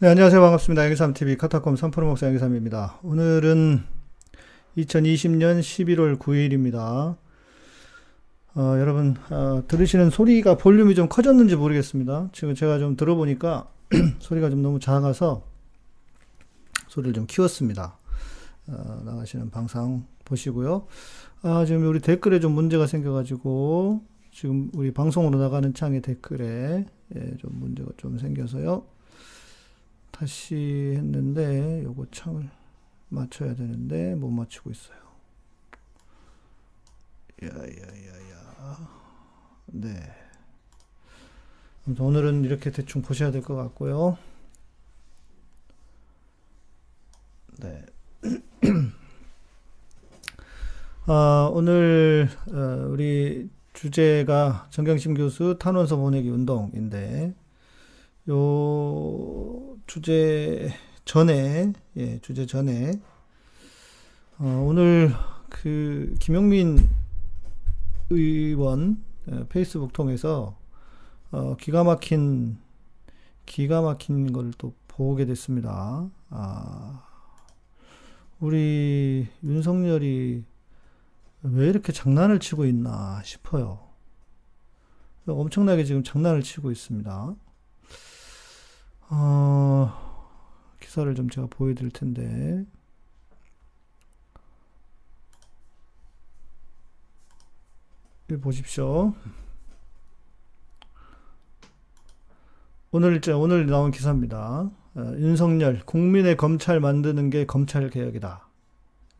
네, 안녕하세요. 반갑습니다. 양기삼TV 카타콤 3프로 목사 양기삼입니다. 오늘은 2020년 11월 9일입니다. 어, 여러분, 어, 들으시는 소리가 볼륨이 좀 커졌는지 모르겠습니다. 지금 제가 좀 들어보니까 소리가 좀 너무 작아서 소리를 좀 키웠습니다. 어, 나가시는 방송 보시고요. 아, 지금 우리 댓글에 좀 문제가 생겨가지고 지금 우리 방송으로 나가는 창의 댓글에 예, 좀 문제가 좀 생겨서요. 다시 했는데 요거 창을 맞춰야 되는데 못 맞추고 있어요. 야야야야. 네. 아무튼 오늘은 이렇게 대충 보셔야 될 것 같고요. 네. 아, 오늘 어, 우리 주제가 정경심 교수 탄원서 보내기 운동인데 요 주제 전에 예, 주제 전에 어, 오늘 그 김용민 의원 어, 페이스북 통해서 어, 기가 막힌 기가 막힌 걸 또 보게 됐습니다. 아, 우리 윤석열이 왜 이렇게 장난을 치고 있나 싶어요. 엄청나게 지금 장난을 치고 있습니다. 어, 기사를 좀 제가 보여드릴 텐데. 보십시오. 오늘, 오늘 나온 기사입니다. 어, 윤석열, 국민의 검찰 만드는 게 검찰 개혁이다.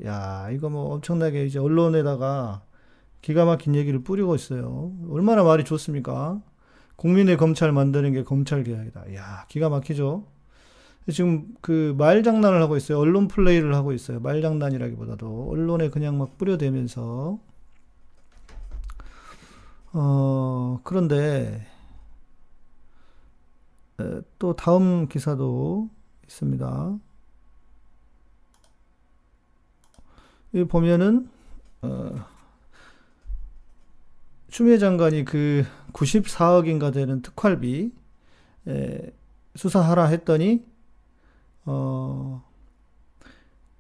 야, 이거 뭐 엄청나게 이제 언론에다가 기가 막힌 얘기를 뿌리고 있어요. 얼마나 말이 좋습니까? 국민의 검찰 만드는 게 검찰 개혁이다. 야, 기가 막히죠? 지금 그 말장난을 하고 있어요. 언론 플레이를 하고 있어요. 말장난이라기보다도 언론에 그냥 막 뿌려대면서 어, 그런데 또 다음 기사도 있습니다. 여기 보면은 어, 추미애 장관이 그 94억인가 되는 특활비 에, 수사하라 했더니 어,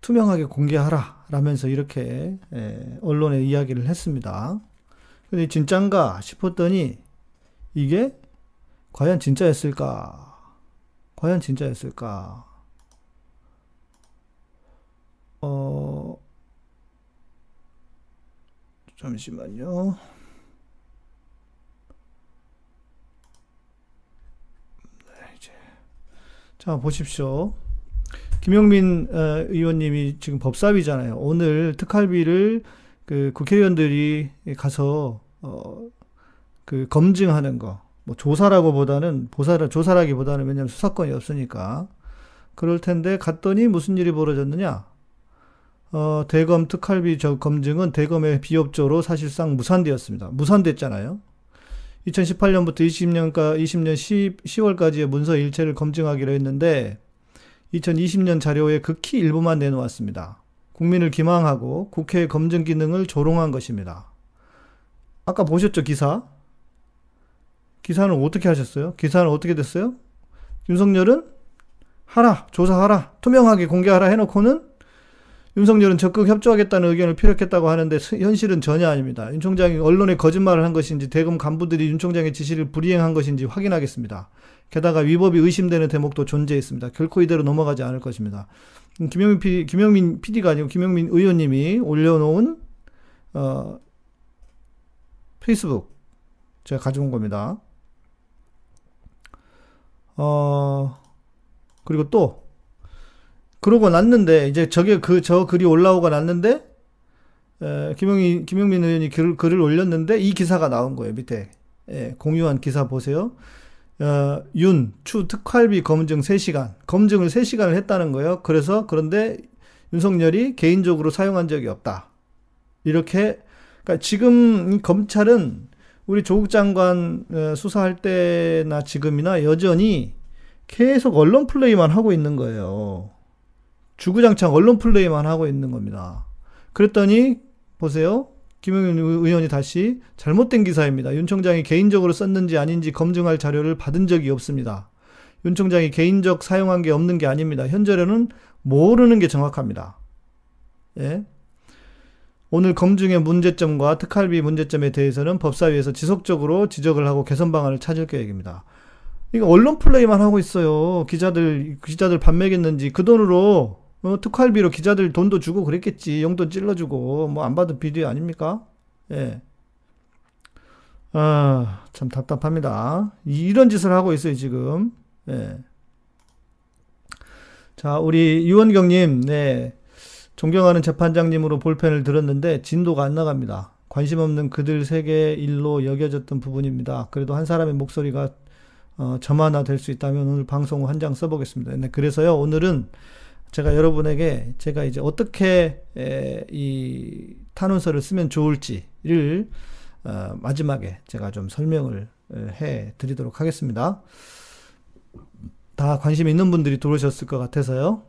투명하게 공개하라 라면서 이렇게 에, 언론에 이야기를 했습니다. 근데 진짠가 싶었더니 이게 과연 진짜였을까? 과연 진짜였을까? 어, 잠시만요. 네, 이제. 자, 보십시오. 김용민 어, 의원님이 지금 법사위잖아요. 오늘 특활비를 그 국회의원들이 가서 어, 그 검증하는 거, 뭐 조사라고 보다는 보사라 조사라기보다는 왜냐하면 수사권이 없으니까 그럴 텐데 갔더니 무슨 일이 벌어졌느냐? 어, 대검 특활비 저 검증은 대검의 비협조로 사실상 무산되었습니다. 무산됐잖아요. 2018년부터 20년까 20년 10, 10월까지의 문서 일체를 검증하기로 했는데 2020년 자료에 극히 일부만 내놓았습니다. 국민을 기망하고 국회 검증 기능을 조롱한 것입니다. 아까 보셨죠, 기사? 기사는 어떻게 하셨어요? 기사는 어떻게 됐어요? 윤석열은 하라, 조사하라, 투명하게 공개하라 해놓고는 윤석열은 적극 협조하겠다는 의견을 피력했다고 하는데 현실은 전혀 아닙니다. 윤 총장이 언론에 거짓말을 한 것인지 대검 간부들이 윤 총장의 지시를 불이행한 것인지 확인하겠습니다. 게다가 위법이 의심되는 대목도 존재했습니다. 결코 이대로 넘어가지 않을 것입니다. 김영민 PD, 김영민 PD가 아니고 김영민 의원님이 올려놓은 어, 페이스북 제가 가져온 겁니다. 어, 그리고 또 그러고 났는데 이제 저게 그 저 글이 올라오고 났는데 에, 김영민 김영민 의원이 글, 글을 올렸는데 이 기사가 나온 거예요 밑에 예, 공유한 기사 보세요. 어, 윤, 추 특활비 검증 3시간. 검증을 3시간을 했다는 거예요. 그래서, 그런데 윤석열이 개인적으로 사용한 적이 없다. 이렇게, 그러니까 지금 검찰은 우리 조국 장관 어, 수사할 때나 지금이나 여전히 계속 언론 플레이만 하고 있는 거예요. 주구장창 언론 플레이만 하고 있는 겁니다. 그랬더니 보세요. 김영윤 의원이 다시 잘못된 기사입니다. 윤 총장이 개인적으로 썼는지 아닌지 검증할 자료를 받은 적이 없습니다. 윤 총장이 개인적 사용한 게 없는 게 아닙니다. 현재로는 모르는 게 정확합니다. 예. 오늘 검증의 문제점과 특활비 문제점에 대해서는 법사위에서 지속적으로 지적을 하고 개선 방안을 찾을 계획입니다. 이거 언론 플레이만 하고 있어요. 기자들 기자들 밥 먹였는지 그 돈으로 어, 특활비로 기자들 돈도 주고 그랬겠지. 용돈 찔러주고 뭐 안 받은 비디오 아닙니까? 예. 아, 참 답답합니다. 이런 짓을 하고 있어요, 지금. 예. 자, 우리 유원경님, 네. 존경하는 재판장님으로 볼펜을 들었는데 진도가 안 나갑니다. 관심 없는 그들 세계 일로 여겨졌던 부분입니다. 그래도 한 사람의 목소리가 어, 점 하나 될수 있다면 오늘 방송 한 장 써보겠습니다. 네, 그래서요, 오늘은 제가 여러분에게 제가 이제 어떻게 에, 이 탄원서를 쓰면 좋을지를 어, 마지막에 제가 좀 설명을 해 드리도록 하겠습니다. 다 관심 있는 분들이 들어오셨을 것 같아서요.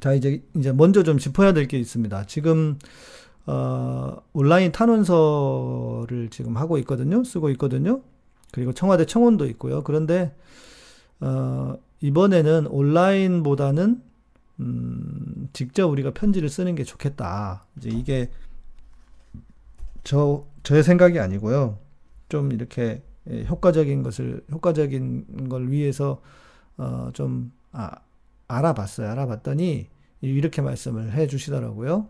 자, 이제, 이제 먼저 좀 짚어야 될 게 있습니다. 지금, 어, 온라인 탄원서를 지금 하고 있거든요. 쓰고 있거든요. 그리고 청와대 청원도 있고요. 그런데, 어, 이번에는 온라인보다는, 음, 직접 우리가 편지를 쓰는 게 좋겠다. 이제 이게, 저, 저의 생각이 아니고요. 좀 이렇게 예, 효과적인 것을, 효과적인 걸 위해서, 어, 좀, 아, 알아봤어요. 알아봤더니 이렇게 말씀을 해 주시더라고요.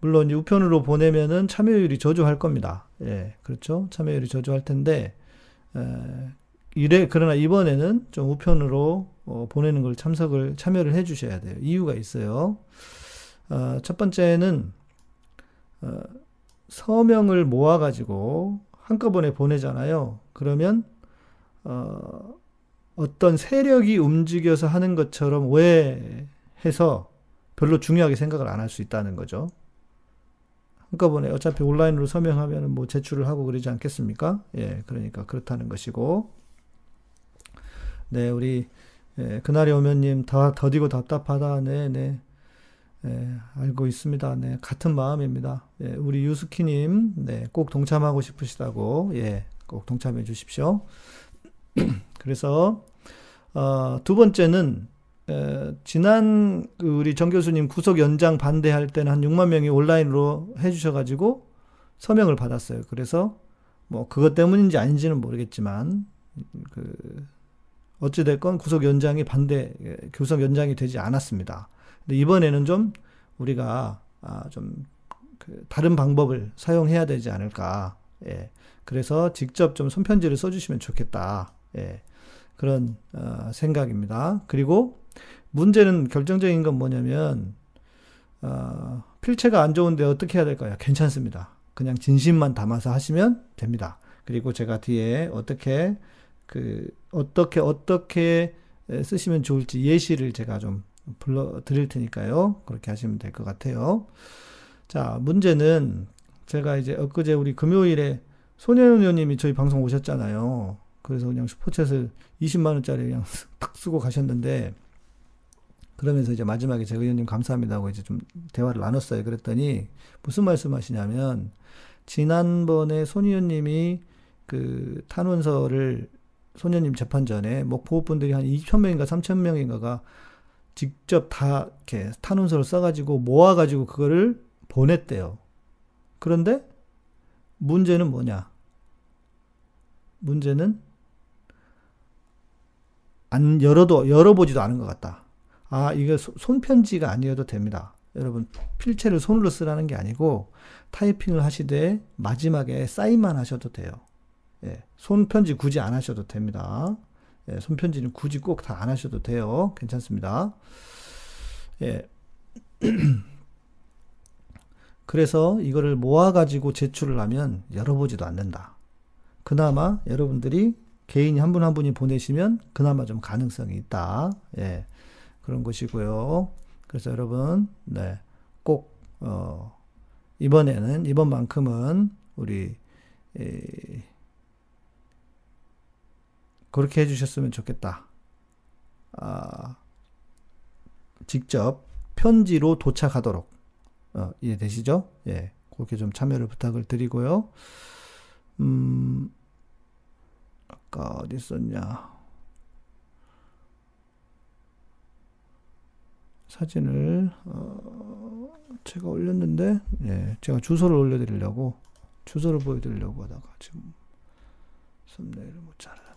물론 우편으로 보내면은 참여율이 저조할 겁니다. 예, 그렇죠. 참여율이 저조할 텐데, 에, 이래, 그러나 이번에는 좀 우편으로 어, 보내는 걸 참석을, 참여를 해 주셔야 돼요. 이유가 있어요. 어, 첫 번째는, 어, 서명을 모아가지고 한꺼번에 보내잖아요. 그러면, 어, 어떤 세력이 움직여서 하는 것처럼 오해해서 별로 중요하게 생각을 안 할 수 있다는 거죠. 한꺼번에 어차피 온라인으로 서명하면 뭐 제출을 하고 그러지 않겠습니까? 예, 그러니까 그렇다는 것이고. 네, 우리, 예, 그날이 오면 님, 다 더디고 답답하다. 네, 네. 예, 알고 있습니다. 네, 같은 마음입니다. 예, 우리 유스키 님, 네, 꼭 동참하고 싶으시다고, 예, 꼭 동참해 주십시오. 그래서 어, 두 번째는 에, 지난 그 우리 정 교수님 구속 연장 반대할 때는 한 6만 명이 온라인으로 해주셔가지고 서명을 받았어요. 그래서 뭐 그것 때문인지 아닌지는 모르겠지만 그 어찌 됐건 구속 연장이 반대 구속 연장이 되지 않았습니다. 근데 이번에는 좀 우리가 아, 좀 그 다른 방법을 사용해야 되지 않을까. 예. 그래서 직접 좀 손편지를 써주시면 좋겠다. 예. 그런 어, 생각입니다. 그리고 문제는 결정적인 건 뭐냐면 어, 필체가 안 좋은데 어떻게 해야 될까요? 괜찮습니다. 그냥 진심만 담아서 하시면 됩니다. 그리고 제가 뒤에 어떻게 그 어떻게 어떻게 쓰시면 좋을지 예시를 제가 좀 불러 드릴 테니까요. 그렇게 하시면 될 것 같아요. 자, 문제는 제가 이제 엊그제 우리 금요일에 손혜원 의원님이 저희 방송 오셨잖아요. 그래서 그냥 슈퍼챗을 20만 원짜리 그냥 탁 쓰고 가셨는데 그러면서 이제 마지막에 제가 의원님 감사합니다 하고 이제 좀 대화를 나눴어요. 그랬더니 무슨 말씀 하시냐면 지난번에 손 의원님이 그 탄원서를 손 의원님 재판 전에 뭐 보호분들이 한 2천 명인가 3천 명인가가 직접 다 이렇게 탄원서를 써가지고 모아가지고 그거를 보냈대요. 그런데 문제는 뭐냐? 문제는 안 열어도 열어보지도 않은 것 같다. 아 이게 손편지가 아니어도 됩니다. 여러분 필체를 손으로 쓰라는 게 아니고 타이핑을 하시되 마지막에 사인만 하셔도 돼요. 예, 손편지 굳이 안 하셔도 됩니다. 예, 손편지는 굳이 꼭 다 안 하셔도 돼요. 괜찮습니다. 예. 그래서 이거를 모아가지고 제출을 하면 열어보지도 않는다. 그나마 여러분들이 개인이 한 분 한 분이 보내시면 그나마 좀 가능성이 있다. 예. 그런 것이고요. 그래서 여러분, 네. 꼭, 어, 이번에는, 이번만큼은 우리, 에, 그렇게 해주셨으면 좋겠다. 아, 직접 편지로 도착하도록 어, 이해되시죠? 예, 그렇게 좀 참여를 부탁을 드리고요. 음, 아까 어디 있었냐? 사진을 어, 제가 올렸는데, 예, 제가 주소를 올려드리려고 주소를 보여드리려고 하다가 지금 썸네일을 못 잘라.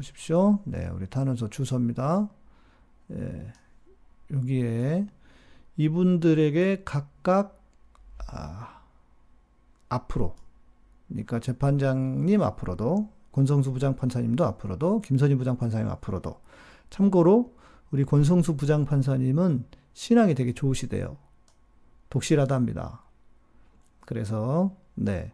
보십시오. 네, 우리 탄원서 주소입니다. 예, 여기에 이분들에게 각각 아, 앞으로 그러니까 재판장님 앞으로도 권성수 부장판사님도 앞으로도 김선희 부장판사님 앞으로도 참고로 우리 권성수 부장판사님은 신앙이 되게 좋으시대요. 독실하답니다. 그래서 네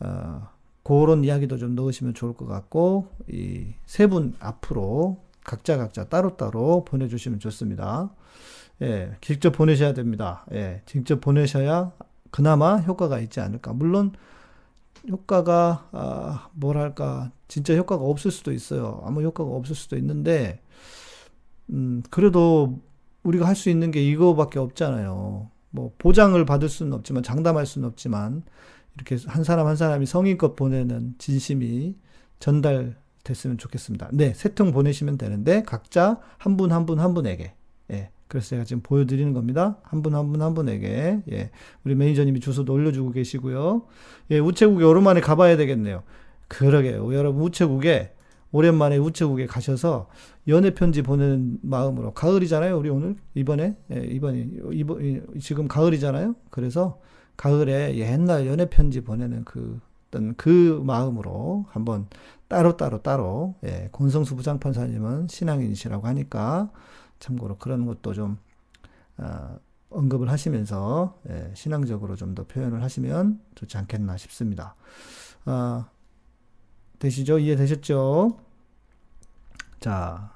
어, 그런 이야기도 좀 넣으시면 좋을 것 같고 이 세 분 앞으로 각자 각자 따로따로 보내주시면 좋습니다. 예, 직접 보내셔야 됩니다. 예, 직접 보내셔야 그나마 효과가 있지 않을까. 물론 효과가 아, 뭐랄까 진짜 효과가 없을 수도 있어요. 아무 효과가 없을 수도 있는데 음, 그래도 우리가 할 수 있는 게 이거밖에 없잖아요. 뭐 보장을 받을 수는 없지만 장담할 수는 없지만 이렇게 한 사람 한 사람이 성의껏 보내는 진심이 전달됐으면 좋겠습니다. 네, 세 통 보내시면 되는데 각자 한 분 한 분 한 분에게 예. 그래서 제가 지금 보여드리는 겁니다. 한 분 한 분 한 분에게 예. 우리 매니저님이 주소도 올려주고 계시고요. 예, 우체국에 오랜만에 가봐야 되겠네요. 그러게요. 여러분 우체국에 오랜만에 우체국에 가셔서 연애 편지 보내는 마음으로 가을이잖아요. 우리 오늘 이번에 예, 이번이 이번 지금 가을이잖아요. 그래서 가을에 옛날 연애 편지 보내는 그 어떤 그 마음으로 한번 따로 따로 따로 예, 권성수 부장판사님은 신앙인이시라고 하니까 참고로 그런 것도 좀 어, 언급을 하시면서 예, 신앙적으로 좀 더 표현을 하시면 좋지 않겠나 싶습니다. 어, 되시죠? 이해되셨죠? 자,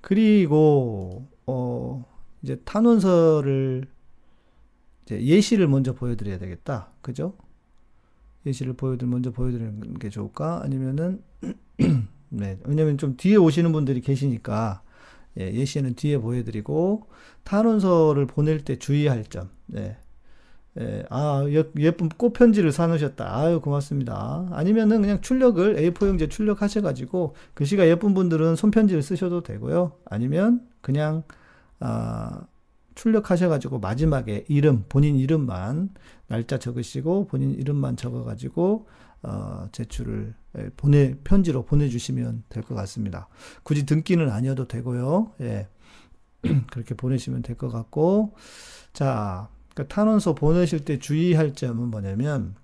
그리고, 어, 이제 탄원서를, 예시를 먼저 보여드려야 되겠다. 그죠? 예시를 보여드, 먼저 보여드리는 게 좋을까? 아니면은, 네. 왜냐면 좀 뒤에 오시는 분들이 계시니까, 예, 예시는 뒤에 보여드리고, 탄원서를 보낼 때 주의할 점, 네. 예, 아, 예, 쁜 꽃편지를 사놓으셨다. 아유, 고맙습니다. 아니면은 그냥 출력을 A4용지에 출력하셔가지고, 글씨가 예쁜 분들은 손편지를 쓰셔도 되고요. 아니면 그냥, 아, 출력하셔가지고 마지막에 이름, 본인 이름만, 날짜 적으시고, 본인 이름만 적어가지고, 어, 제출을, 예, 보내, 편지로 보내주시면 될 것 같습니다. 굳이 등기는 아니어도 되고요. 예. 그렇게 보내시면 될 것 같고, 자, 그러니까 탄원서 보내실 때 주의할 점은 뭐냐면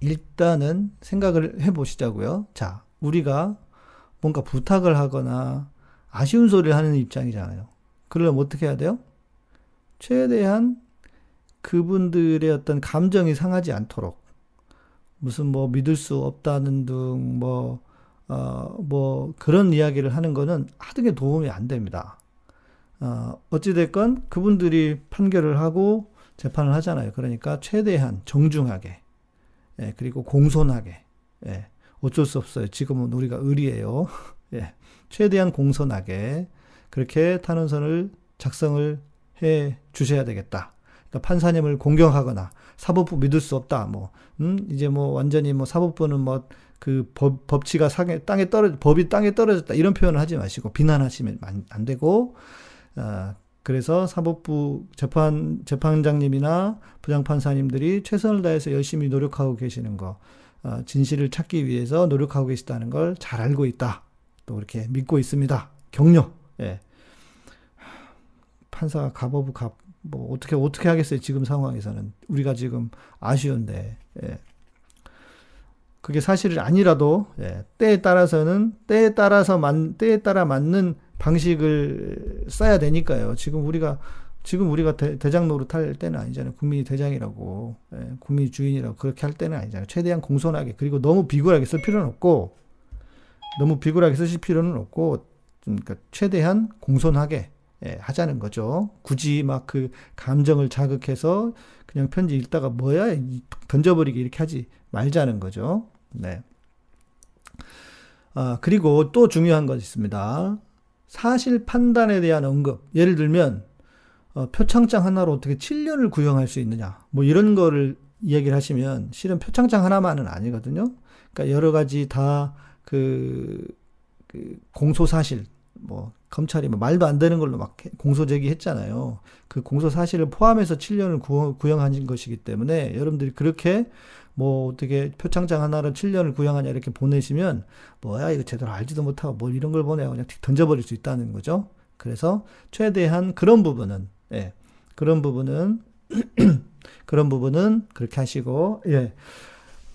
일단은 생각을 해 보시자고요. 자, 우리가 뭔가 부탁을 하거나 아쉬운 소리를 하는 입장이잖아요. 그러려면 어떻게 해야 돼요? 최대한 그분들의 어떤 감정이 상하지 않도록 무슨 뭐 믿을 수 없다는 등 뭐, 어, 뭐 그런 이야기를 하는 거는 하등에 도움이 안 됩니다. 어, 어찌됐건 그분들이 판결을 하고 재판을 하잖아요. 그러니까 최대한 정중하게, 예, 그리고 공손하게, 예, 어쩔 수 없어요. 지금은 우리가 의리예요. 예, 최대한 공손하게 그렇게 탄원서를 작성을 해 주셔야 되겠다. 그러니까 판사님을 공경하거나 사법부 믿을 수 없다. 뭐, 음, 이제 뭐 완전히 뭐 사법부는 뭐 그 법, 법치가 상에, 땅에 떨어, 법이 땅에 떨어졌다. 이런 표현을 하지 마시고 비난하시면 안, 안 되고, 아, 그래서 사법부 재판 재판장님이나 부장판사님들이 최선을 다해서 열심히 노력하고 계시는 거, 어, 진실을 찾기 위해서 노력하고 계시다는 걸 잘 알고 있다. 또 이렇게 믿고 있습니다. 격려. 예. 판사가 갑오브 갑, 뭐 어떻게 어떻게 하겠어요 지금 상황에서는 우리가 지금 아쉬운데 예. 그게 사실이 아니라도 예. 때에 따라서는 때에 따라서 만 때에 따라 맞는 방식을 써야 되니까요. 지금 우리가 지금 우리가 대, 장 노릇할 때는 아니잖아요. 국민이 대장이라고 예, 국민이 주인이라고 그렇게 할 때는 아니잖아요. 최대한 공손하게 그리고 너무 비굴하게 쓸 필요는 없고 너무 비굴하게 쓰실 필요는 없고 그러니까 최대한 공손하게 예, 하자는 거죠. 굳이 막 그 감정을 자극해서 그냥 편지 읽다가 뭐야 던져버리게 이렇게 하지 말자는 거죠. 네. 아, 그리고 또 중요한 것이 있습니다. 사실 판단에 대한 언급. 예를 들면, 어, 표창장 하나로 어떻게 7년을 구형할 수 있느냐. 뭐 이런 거를 이야기를 하시면 실은 표창장 하나만은 아니거든요. 그러니까 여러 가지 다 그, 그 공소 사실, 뭐 검찰이 뭐 말도 안 되는 걸로 막 공소 제기했잖아요. 그 공소 사실을 포함해서 7년을 구, 구형한 것이기 때문에 여러분들이 그렇게 뭐 어떻게 표창장 하나로 7년을 구형하냐 이렇게 보내시면 뭐야 이거 제대로 알지도 못하고 뭘 이런 걸 보내요 그냥 던져버릴 수 있다는 거죠. 그래서 최대한 그런 부분은 예 그런 부분은 그런 부분은 그렇게 하시고 예.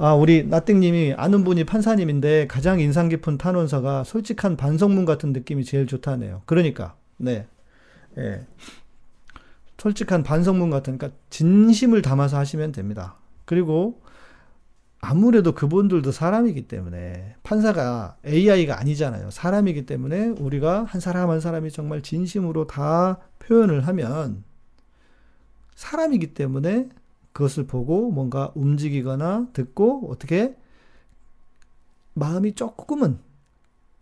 아, 우리 나띵님이 아는 분이 판사님인데 가장 인상 깊은 탄원서가 솔직한 반성문 같은 느낌이 제일 좋다네요. 그러니까, 네. 예. 솔직한 반성문 같은, 그러니까 진심을 담아서 하시면 됩니다. 그리고 아무래도 그분들도 사람이기 때문에 판사가 AI가 아니잖아요. 사람이기 때문에 우리가 한 사람 한 사람이 정말 진심으로 다 표현을 하면 사람이기 때문에 그것을 보고 뭔가 움직이거나 듣고 어떻게 마음이 조금은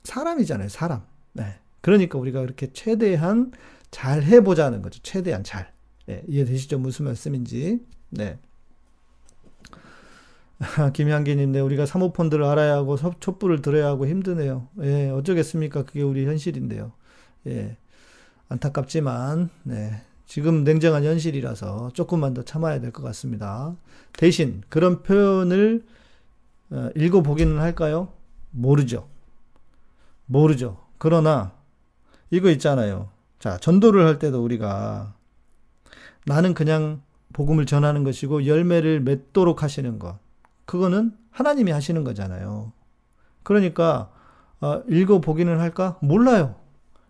사람이잖아요. 사람. 네. 그러니까 우리가 이렇게 최대한 잘 해보자는 거죠. 최대한 잘. 네. 이해되시죠? 무슨 말씀인지. 네. 김향기님, 네, 우리가 사모펀드를 알아야 하고 촛불을 들어야 하고 힘드네요. 예, 어쩌겠습니까? 그게 우리 현실인데요. 예, 안타깝지만, 네, 지금 냉정한 현실이라서 조금만 더 참아야 될 것 같습니다. 대신 그런 표현을 어, 읽어보기는 할까요? 모르죠. 모르죠. 그러나 이거 있잖아요. 자, 전도를 할 때도 우리가 나는 그냥 복음을 전하는 것이고 열매를 맺도록 하시는 것. 그거는 하나님이 하시는 거잖아요. 그러니까 어, 읽어보기는 할까? 몰라요.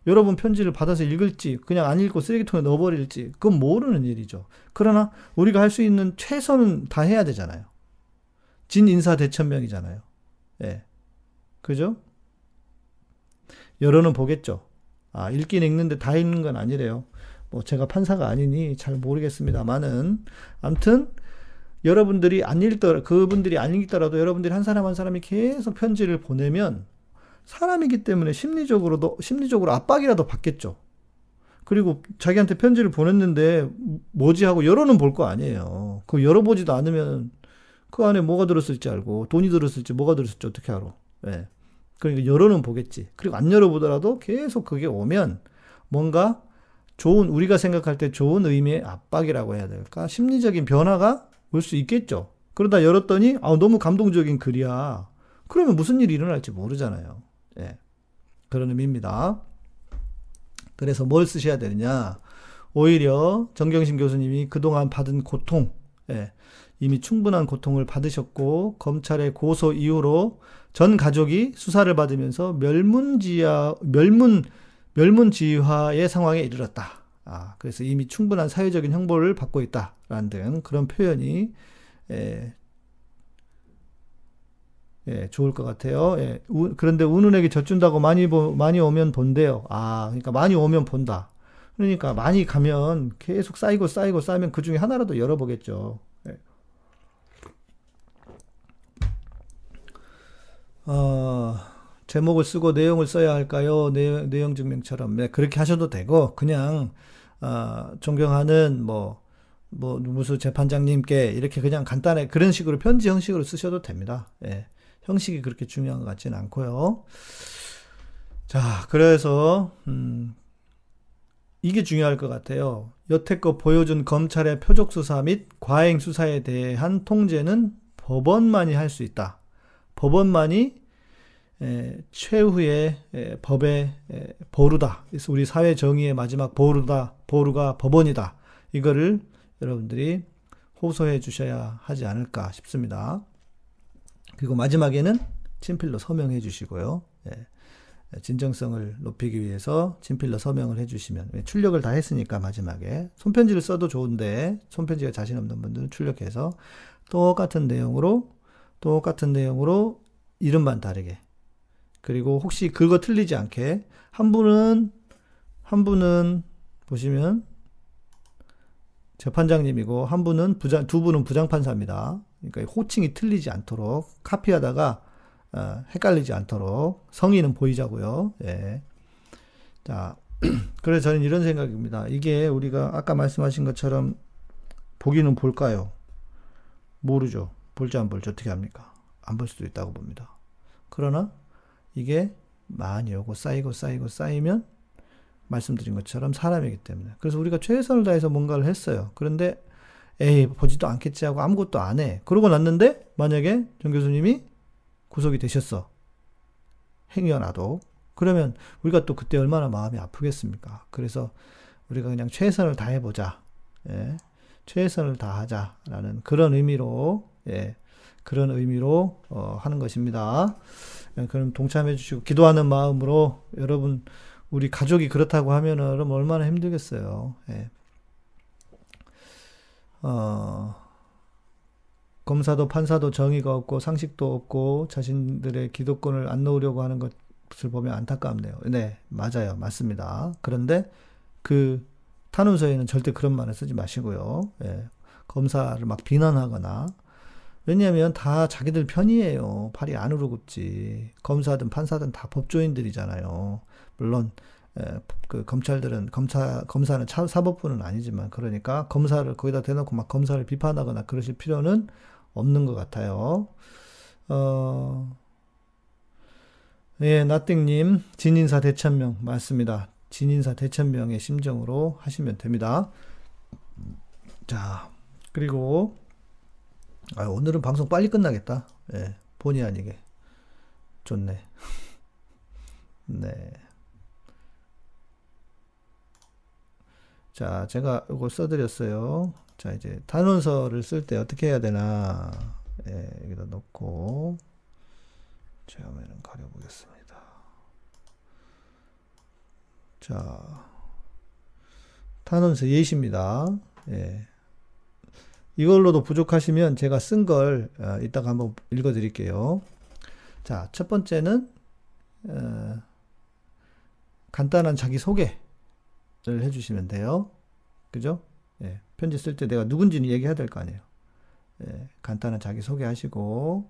여러분 편지를 받아서 읽을지 그냥 안 읽고 쓰레기통에 넣어버릴지 그건 모르는 일이죠. 그러나 우리가 할 수 있는 최선은 다 해야 되잖아요. 진인사 대천명이잖아요. 예. 그죠? 여론은 보겠죠. 아, 읽긴 읽는데 다 읽는 건 아니래요. 뭐 제가 판사가 아니니 잘 모르겠습니다만은 아무튼 여러분들이 안 읽더라 그분들이 안 읽더라도 여러분들이 한 사람 한 사람이 계속 편지를 보내면 사람이기 때문에 심리적으로도 심리적으로 압박이라도 받겠죠. 그리고 자기한테 편지를 보냈는데 뭐지 하고 열어는 볼 거 아니에요. 그 열어보지도 않으면 그 안에 뭐가 들었을지 알고 돈이 들었을지 뭐가 들었을지 어떻게 알아? 예. 그러니까 열어는 보겠지. 그리고 안 열어보더라도 계속 그게 오면 뭔가 좋은 우리가 생각할 때 좋은 의미의 압박이라고 해야 될까? 심리적인 변화가 올 수 있겠죠. 그러다 열었더니 아 너무 감동적인 글이야. 그러면 무슨 일이 일어날지 모르잖아요. 예. 그런 의미입니다. 그래서 뭘 쓰셔야 되느냐? 오히려 정경심 교수님이 그동안 받은 고통, 예, 이미 충분한 고통을 받으셨고 검찰의 고소 이후로 전 가족이 수사를 받으면서 멸문지하 멸문 멸문지화의 상황에 이르렀다. 아, 그래서 이미 충분한 사회적인 형벌을 받고 있다 라는 등 그런 표현이 예, 예, 좋을 것 같아요. 예, 우, 그런데 우는에게 젖준다고 많이 보, 많이 오면 본대요. 아, 그러니까 많이 오면 본다. 그러니까 많이 가면 계속 쌓이고 쌓이고 쌓이면 그 중에 하나라도 열어보겠죠. 예. 어, 제목을 쓰고 내용을 써야 할까요? 내, 내용 증명처럼. 네, 그렇게 하셔도 되고, 그냥, 어, 존경하는, 뭐, 뭐, 무슨 재판장님께 이렇게 그냥 간단하게 그런 식으로 편지 형식으로 쓰셔도 됩니다. 예. 형식이 그렇게 중요한 것 같지는 않고요. 자, 그래서 음, 이게 중요할 것 같아요. 여태껏 보여준 검찰의 표적 수사 및 과잉 수사에 대한 통제는 법원만이 할 수 있다. 법원만이 에, 최후의 에, 법의 에, 보루다. 그래서 우리 사회 정의의 마지막 보루다. 보루가 법원이다. 이거를 여러분들이 호소해 주셔야 하지 않을까 싶습니다. 그리고 마지막에는 친필로 서명해 주시고요. 예. 진정성을 높이기 위해서 친필로 서명을 해주시면 예, 출력을 다 했으니까 마지막에 손편지를 써도 좋은데 손편지가 자신 없는 분들은 출력해서 똑같은 내용으로 똑같은 내용으로 이름만 다르게 그리고 혹시 그거 틀리지 않게 한 분은 한 분은 보시면 재판장님이고 한 분은 부장 두 분은 부장판사입니다. 그러니까 호칭이 틀리지 않도록 카피하다가 어, 헷갈리지 않도록 성의는 보이자고요. 예. 자, 그래서 저는 이런 생각입니다. 이게 우리가 아까 말씀하신 것처럼 보기는 볼까요? 모르죠. 볼지 안 볼지 어떻게 합니까? 안 볼 수도 있다고 봅니다. 그러나 이게 많이 오고 쌓이고 쌓이고 쌓이면 말씀드린 것처럼 사람이기 때문에. 그래서 우리가 최선을 다해서 뭔가를 했어요. 그런데 에이 보지도 않겠지 하고 아무것도 안 해. 그러고 났는데 만약에 정 교수님이 구속이 되셨어. 행여나도. 그러면 우리가 또 그때 얼마나 마음이 아프겠습니까? 그래서 우리가 그냥 최선을 다해보자. 예. 최선을 다하자라는 그런 의미로 예. 그런 의미로 어, 하는 것입니다. 예, 그럼 동참해 주시고 기도하는 마음으로 여러분 우리 가족이 그렇다고 하면은 얼마나 힘들겠어요. 예. 어, 검사도 판사도 정의가 없고 상식도 없고 자신들의 기도권을 안 놓으려고 하는 것을 보면 안타깝네요. 네, 맞아요. 맞습니다. 그런데 그 탄원서에는 절대 그런 말을 쓰지 마시고요. 예, 검사를 막 비난하거나 왜냐하면 다 자기들 편이에요. 팔이 안으로 굽지. 검사든 판사든 다 법조인들이잖아요. 물론 그 검찰들은 검사 검사는 차, 사법부는 아니지만 그러니까 검사를 거기다 대놓고 막 검사를 비판하거나 그러실 필요는 없는 것 같아요. 어, 예, 나띵님 진인사 대천명 맞습니다. 진인사 대천명의 심정으로 하시면 됩니다. 자 그리고 아, 오늘은 방송 빨리 끝나겠다. 예, 본의 아니게 좋네. 네. 자, 제가 이거 써드렸어요. 자, 이제 단원서를 쓸 때 어떻게 해야 되나. 예, 여기다 넣고, 제가 화면은 가려보겠습니다. 자, 탄원서 예시입니다. 예. 이걸로도 부족하시면 제가 쓴걸 어, 이따가 한번 읽어 드릴게요. 자, 첫 번째는, 어, 간단한 자기소개. 해주시면 돼요. 그죠? 예, 편지 쓸 때 내가 누군지는 얘기해야 될 거 아니에요. 예, 간단한 자기소개 하시고,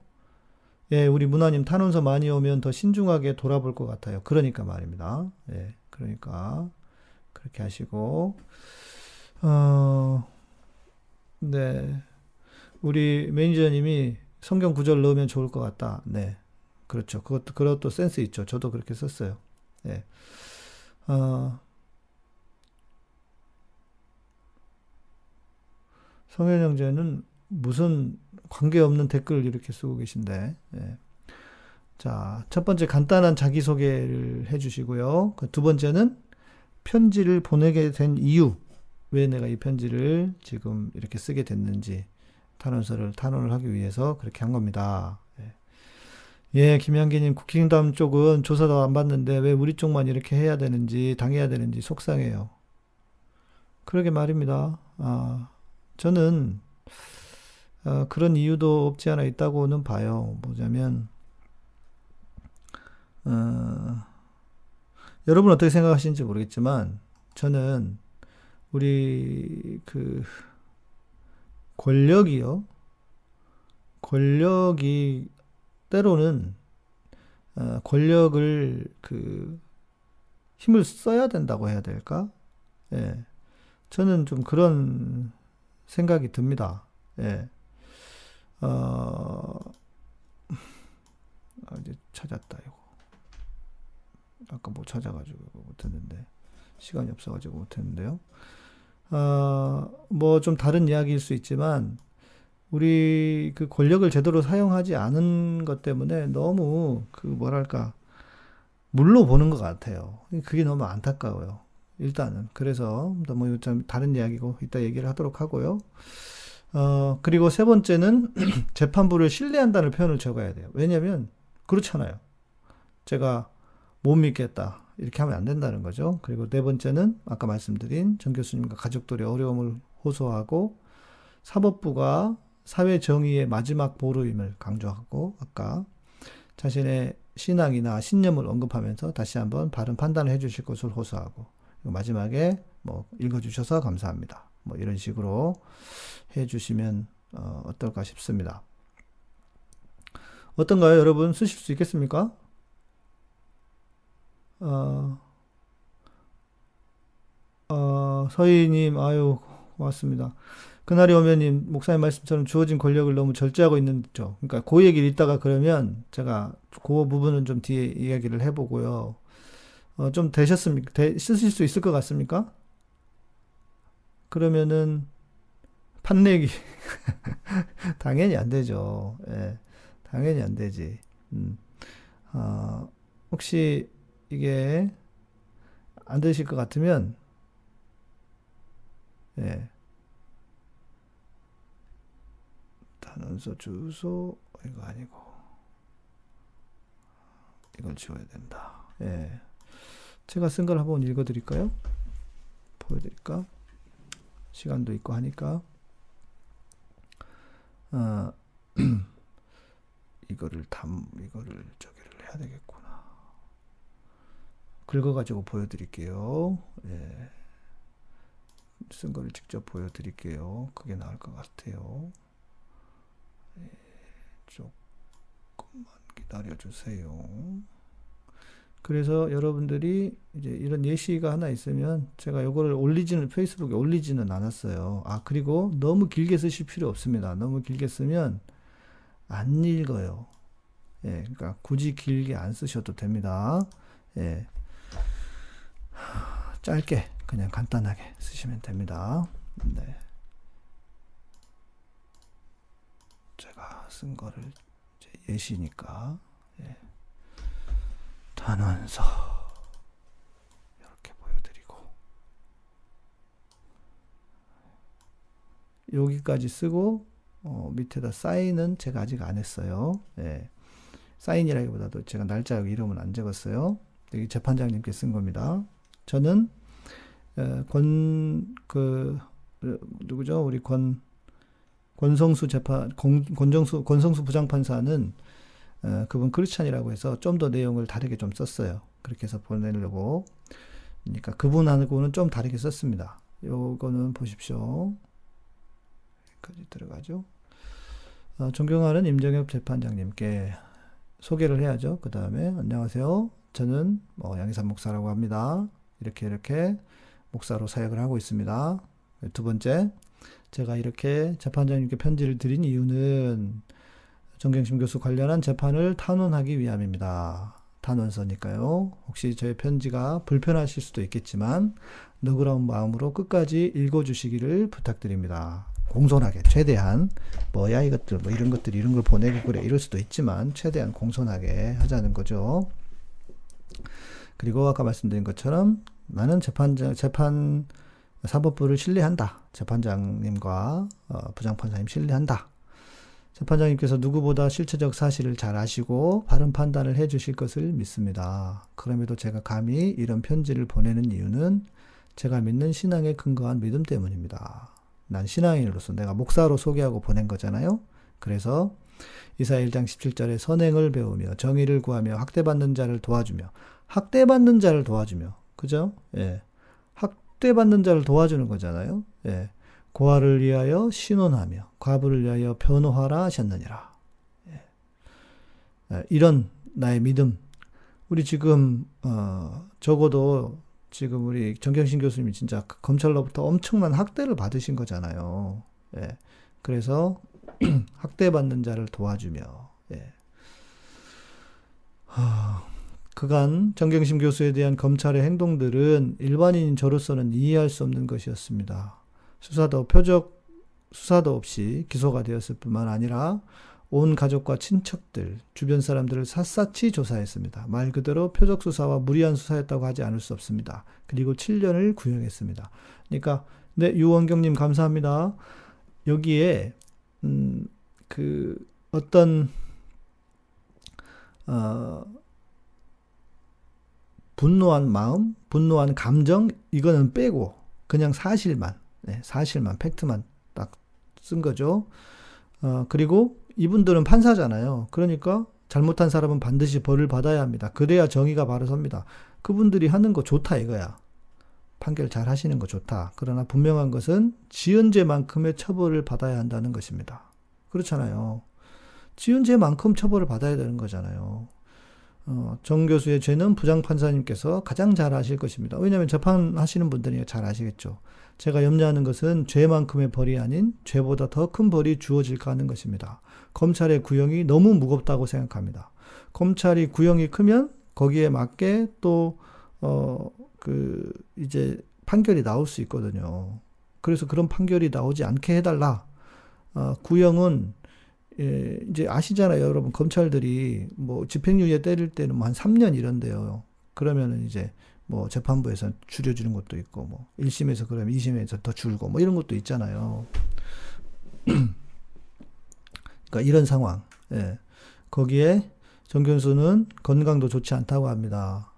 예, 우리 문화님 탄원서 많이 오면 더 신중하게 돌아볼 것 같아요. 그러니까 말입니다. 예, 그러니까, 그렇게 하시고, 어, 네. 우리 매니저님이 성경 구절 넣으면 좋을 것 같다. 네. 그렇죠. 그것도, 그것도 센스 있죠. 저도 그렇게 썼어요. 예. 어, 성현 형제는 무슨 관계없는 댓글을 이렇게 쓰고 계신데, 예. 자, 첫 번째 간단한 자기소개를 해주시고요. 그두 번째는 편지를 보내게 된 이유, 왜 내가 이 편지를 지금 이렇게 쓰게 됐는지, 탄원서를 탄원을 하기 위해서 그렇게 한 겁니다. 예, 예 김양기님 국힘담 쪽은 조사도 안 받는데 왜 우리 쪽만 이렇게 해야 되는지, 당해야 되는지 속상해요. 그러게 말입니다. 아, 저는 어, 그런 이유도 없지 않아 있다고는 봐요. 뭐냐면 어, 여러분 어떻게 생각하시는지 모르겠지만 저는 우리 그 권력이요. 권력이 때로는 어, 권력을 그 힘을 써야 된다고 해야 될까? 예. 저는 좀 그런 생각이 듭니다. 예. 어, 아, 이제 찾았다, 이거. 아까 뭐 찾아가지고 못했는데, 시간이 없어가지고 못했는데요. 어, 뭐 좀 다른 이야기일 수 있지만, 우리 그 권력을 제대로 사용하지 않은 것 때문에 너무 그 뭐랄까, 물로 보는 것 같아요. 그게 너무 안타까워요. 일단은 그래서 뭐 좀 다른 이야기고 이따 얘기를 하도록 하고요. 어 그리고 세 번째는 재판부를 신뢰한다는 표현을 적어야 돼요. 왜냐하면 그렇잖아요. 제가 못 믿겠다 이렇게 하면 안 된다는 거죠. 그리고 네 번째는 아까 말씀드린 정 교수님과 가족들의 어려움을 호소하고 사법부가 사회 정의의 마지막 보루임을 강조하고 아까 자신의 신앙이나 신념을 언급하면서 다시 한번 바른 판단을 해주실 것을 호소하고 마지막에 뭐 읽어주셔서 감사합니다. 뭐 이런 식으로 해주시면 어, 어떨까 싶습니다. 어떤가요, 여러분? 쓰실 수 있겠습니까? 어, 어, 서희님, 아유, 고맙습니다. 그날이 오면님, 목사님 말씀처럼 주어진 권력을 너무 절제하고 있는, 죠. 그러니까 그 얘기를 이따가 그러면 제가 그 부분은 좀 뒤에 이야기를 해보고요. 어, 좀 되셨습니까? 되, 쓰실 수 있을 것 같습니까? 그러면은 판내기 당연히 안 되죠. 예, 당연히 안 되지. 음, 어, 혹시 이게 안 되실 것 같으면 예. 단원서 주소 이거 아니고 이걸 지워야 된다. 예. 제가 쓴 걸 한번 읽어 드릴까요? 보여 드릴까? 시간도 있고 하니까 어, 이거를 담 이거를 저기를 해야 되겠구나. 긁어 가지고 보여 드릴게요. 예. 쓴 거를 직접 보여 드릴게요. 그게 나을 것 같아요. 예, 조금만 기다려 주세요. 그래서 여러분들이 이제 이런 예시가 하나 있으면 제가 요거를 올리지는 페이스북에 올리지는 않았어요. 아, 그리고 너무 길게 쓰실 필요 없습니다. 너무 길게 쓰면 안 읽어요. 예, 그러니까 굳이 길게 안 쓰셔도 됩니다. 예. 짧게 그냥 간단하게 쓰시면 됩니다. 네. 제가 쓴 거를 예시니까 예. 단원서 이렇게 보여드리고 여기까지 쓰고 어, 밑에다 사인은 제가 아직 안 했어요. 예. 사인이라기보다도 제가 날짜 이름은 안 적었어요. 여기 재판장님께 쓴 겁니다. 저는 어, 권, 그, 어, 누구죠? 우리 권, 권성수 재판, 권, 권정수, 권성수 부장판사는 어, 그분 크리스찬이라고 해서 좀 더 내용을 다르게 좀 썼어요. 그렇게 해서 보내려고. 그러니까 그분하고는 좀 다르게 썼습니다. 요거는 보십시오. 여기까지 들어가죠. 어, 존경하는 임정엽 재판장님께 소개를 해야죠. 그 다음에 안녕하세요. 저는 뭐 양희삼 목사라고 합니다. 이렇게 이렇게 목사로 사역을 하고 있습니다. 두 번째, 제가 이렇게 재판장님께 편지를 드린 이유는 정경심 교수 관련한 재판을 탄원하기 위함입니다. 탄원서니까요. 혹시 저의 편지가 불편하실 수도 있겠지만 너그러운 마음으로 끝까지 읽어주시기를 부탁드립니다. 공손하게 최대한 뭐야 이것들 뭐 이런 것들 이런 걸 보내고 그래 이럴 수도 있지만 최대한 공손하게 하자는 거죠. 그리고 아까 말씀드린 것처럼 나는 재판장, 재판 사법부를 신뢰한다. 재판장님과 어, 부장판사님 신뢰한다. 재판장님께서 누구보다 실체적 사실을 잘 아시고 바른 판단을 해 주실 것을 믿습니다. 그럼에도 제가 감히 이런 편지를 보내는 이유는 제가 믿는 신앙에 근거한 믿음 때문입니다. 난 신앙인으로서 내가 목사로 소개하고 보낸 거잖아요. 그래서 이사 1장 17절에 선행을 배우며 정의를 구하며 학대받는 자를 도와주며 학대받는 자를 도와주며 그죠? 예. 학대받는 자를 도와주는 거잖아요. 예. 고아를 위하여 신원하며 과부를 위하여 변호하라 하셨느니라. 예. 예. 이런 나의 믿음. 우리 지금 어, 적어도 지금 우리 정경신 교수님이 진짜 검찰로부터 엄청난 학대를 받으신 거잖아요. 예. 그래서 학대받는 자를 도와주며 예. 하, 그간 정경심 교수에 대한 검찰의 행동들은 일반인 저로서는 이해할 수 없는 것이었습니다. 수사도 표적 수사도 없이 기소가 되었을 뿐만 아니라 온 가족과 친척들, 주변 사람들을 샅샅이 조사했습니다. 말 그대로 표적 수사와 무리한 수사였다고 하지 않을 수 없습니다. 그리고 7년을 구형했습니다. 그러니까 네, 유원경님 감사합니다. 여기에 음, 그 어떤 어, 분노한 마음, 분노한 감정, 이거는 빼고 그냥 사실만, 네, 사실만, 팩트만 딱 쓴 거죠. 어, 그리고 이분들은 판사잖아요. 그러니까 잘못한 사람은 반드시 벌을 받아야 합니다. 그래야 정의가 바로 섭니다. 그분들이 하는 거 좋다 이거야. 판결 잘 하시는 거 좋다. 그러나 분명한 것은 지연죄만큼의 처벌을 받아야 한다는 것입니다. 그렇잖아요. 지연죄만큼 처벌을 받아야 되는 거잖아요. 어, 정 교수의 죄는 부장판사님께서 가장 잘 아실 것입니다. 왜냐하면 재판하시는 분들이 잘 아시겠죠. 제가 염려하는 것은 죄만큼의 벌이 아닌 죄보다 더 큰 벌이 주어질까 하는 것입니다. 검찰의 구형이 너무 무겁다고 생각합니다. 검찰이 구형이 크면 거기에 맞게 또 어, 그, 이제 판결이 나올 수 있거든요. 그래서 그런 판결이 나오지 않게 해달라. 어, 구형은, 예, 이제 아시잖아요. 여러분, 검찰들이 뭐 집행유예 때릴 때는 뭐 한 3년 이런데요. 그러면은 이제 뭐 재판부에서 줄여주는 것도 있고, 뭐 1심에서 그러면 2심에서 더 줄고, 뭐 이런 것도 있잖아요. 그러니까 이런 상황. 예. 거기에 정 교수는 건강도 좋지 않다고 합니다.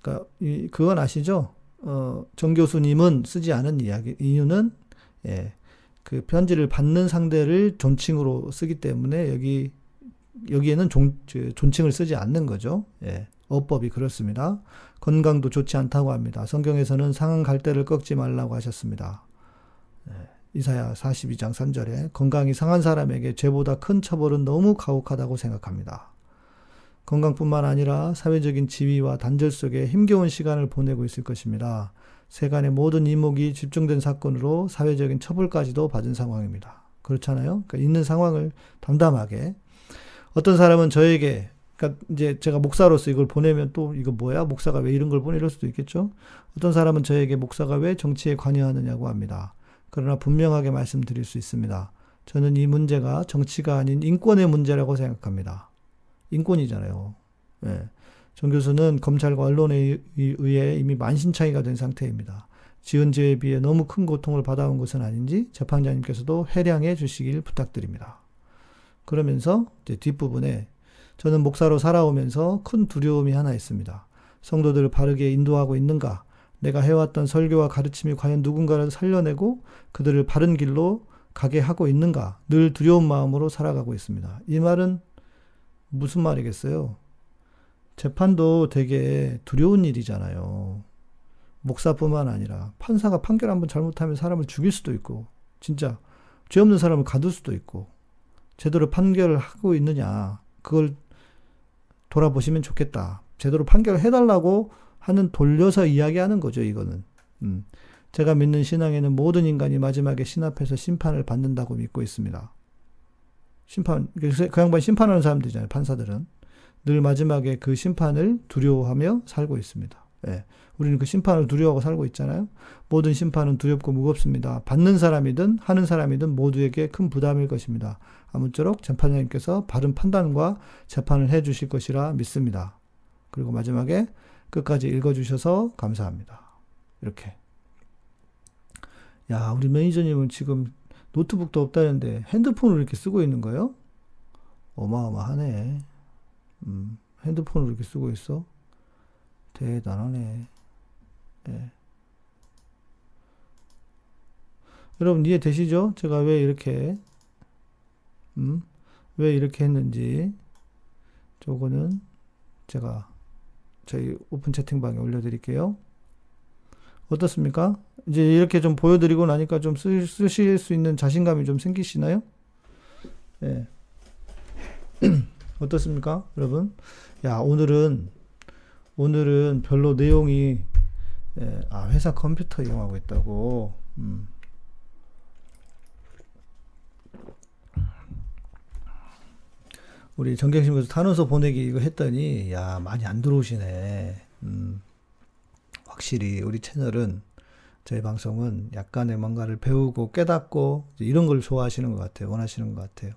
그러니까 이, 그건 아시죠? 어, 정 교수님은 쓰지 않은 이야기 이유는 예, 그 편지를 받는 상대를 존칭으로 쓰기 때문에 여기 여기에는 존, 존칭을 쓰지 않는 거죠. 예, 어법이 그렇습니다. 건강도 좋지 않다고 합니다. 성경에서는 상한 갈대를 꺾지 말라고 하셨습니다. 예, 이사야 42장 3절에 건강이 상한 사람에게 죄보다 큰 처벌은 너무 가혹하다고 생각합니다. 건강뿐만 아니라 사회적인 지위와 단절 속에 힘겨운 시간을 보내고 있을 것입니다. 세간의 모든 이목이 집중된 사건으로 사회적인 처벌까지도 받은 상황입니다. 그렇잖아요? 그러니까 있는 상황을 담담하게. 어떤 사람은 저에게, 그러니까 이제 제가 목사로서 이걸 보내면 또 이거 뭐야? 목사가 왜 이런 걸 보내? 이럴 수도 있겠죠? 어떤 사람은 저에게 목사가 왜 정치에 관여하느냐고 합니다. 그러나 분명하게 말씀드릴 수 있습니다. 저는 이 문제가 정치가 아닌 인권의 문제라고 생각합니다. 인권이잖아요. 예. 정 교수는 검찰과 언론에 의해 이미 만신창이가 된 상태입니다. 지은 죄에 비해 너무 큰 고통을 받아온 것은 아닌지 재판장님께서도 해량해 주시길 부탁드립니다. 그러면서 뒷부분에 저는 목사로 살아오면서 큰 두려움이 하나 있습니다. 성도들을 바르게 인도하고 있는가? 내가 해왔던 설교와 가르침이 과연 누군가를 살려내고 그들을 바른 길로 가게 하고 있는가? 늘 두려운 마음으로 살아가고 있습니다. 이 말은 무슨 말이겠어요? 재판도 되게 두려운 일이잖아요. 목사뿐만 아니라 판사가 판결 한번 잘못하면 사람을 죽일 수도 있고 진짜 죄 없는 사람을 가둘 수도 있고 제대로 판결을 하고 있느냐 그걸 돌아보시면 좋겠다. 제대로 판결을 해달라고 하는 돌려서 이야기하는 거죠 이거는. 음. 제가 믿는 신앙에는 모든 인간이 마지막에 신 앞에서 심판을 받는다고 믿고 있습니다. 심판, 그 양반 심판하는 사람들이잖아요, 판사들은. 늘 마지막에 그 심판을 두려워하며 살고 있습니다. 예. 우리는 그 심판을 두려워하고 살고 있잖아요. 모든 심판은 두렵고 무겁습니다. 받는 사람이든 하는 사람이든 모두에게 큰 부담일 것입니다. 아무쪼록 재판장님께서 바른 판단과 재판을 해 주실 것이라 믿습니다. 그리고 마지막에 끝까지 읽어 주셔서 감사합니다. 이렇게. 야, 우리 매니저님은 지금 노트북도 없다는데 핸드폰을 이렇게 쓰고 있는 거예요? 어마어마하네. 음, 핸드폰을 이렇게 쓰고 있어? 대단하네. 예. 여러분 이해되시죠? 제가 왜 이렇게 음, 왜 이렇게 했는지 저거는 제가 저희 오픈 채팅방에 올려드릴게요. 어떻습니까? 이제 이렇게 좀 보여드리고 나니까 좀 쓰, 쓰실 수 있는 자신감이 좀 생기시나요? 예. 어떻습니까, 여러분? 야, 오늘은, 오늘은 별로 내용이, 예, 아, 회사 컴퓨터 이용하고 있다고. 음. 우리 정경심에서 탄원서 보내기 이거 했더니, 야, 많이 안 들어오시네. 음. 확실히 우리 채널은 저희 방송은 약간의 뭔가를 배우고 깨닫고 이런 걸 좋아하시는 것 같아요. 원하시는 것 같아요.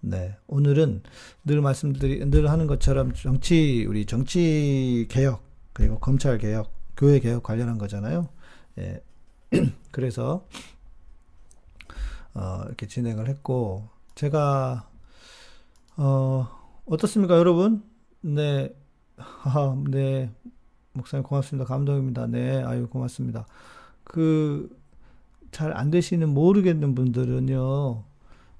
네. 오늘은 늘 말씀드리, 늘 하는 것처럼 정치, 우리 정치 개혁, 그리고 검찰 개혁, 교회 개혁 관련한 거잖아요. 예. 그래서, 어, 이렇게 진행을 했고, 제가, 어, 어떻습니까, 여러분? 네. 하, 네. 목사님 고맙습니다. 감동입니다. 네, 아유 고맙습니다. 그 잘 안 되시는 모르겠는 분들은요,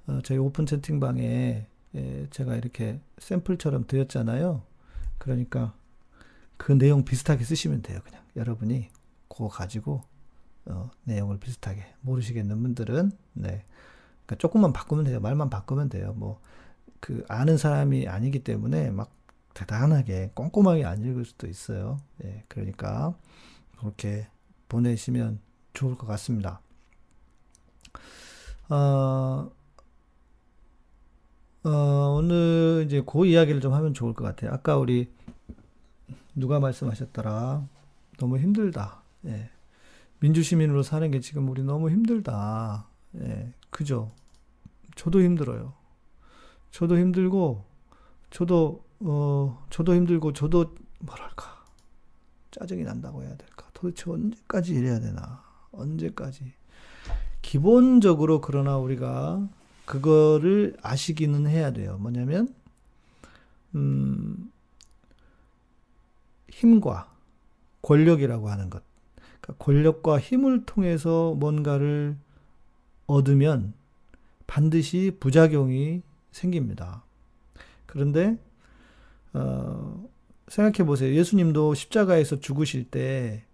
어, 저희 오픈 채팅방에 예, 제가 이렇게 샘플처럼 드렸잖아요. 그러니까 그 내용 비슷하게 쓰시면 돼요. 그냥 여러분이 그거 가지고 어, 내용을 비슷하게 모르시겠는 분들은 네, 그러니까 조금만 바꾸면 돼요. 말만 바꾸면 돼요. 뭐 그 아는 사람이 아니기 때문에 막 대단하게 꼼꼼하게 안 읽을 수도 있어요. 예, 그러니까 그렇게 보내시면 좋을 것 같습니다. 어, 어, 오늘 이제 그 이야기를 좀 하면 좋을 것 같아요. 아까 우리 누가 말씀하셨더라? 너무 힘들다. 예. 민주시민으로 사는 게 지금 우리 너무 힘들다. 예. 그죠? 저도 힘들어요. 저도 힘들고, 저도, 어, 저도 힘들고, 저도, 뭐랄까, 짜증이 난다고 해야 될까. 도대체 언제까지 이래야 되나. 언제까지. 기본적으로 그러나 우리가 그거를 아시기는 해야 돼요. 뭐냐면, 음, 힘과 권력이라고 하는 것. 그러니까 권력과 힘을 통해서 뭔가를 얻으면 반드시 부작용이 생깁니다. 그런데, 어, 생각해 보세요. 예수님도 십자가에서 죽으실 때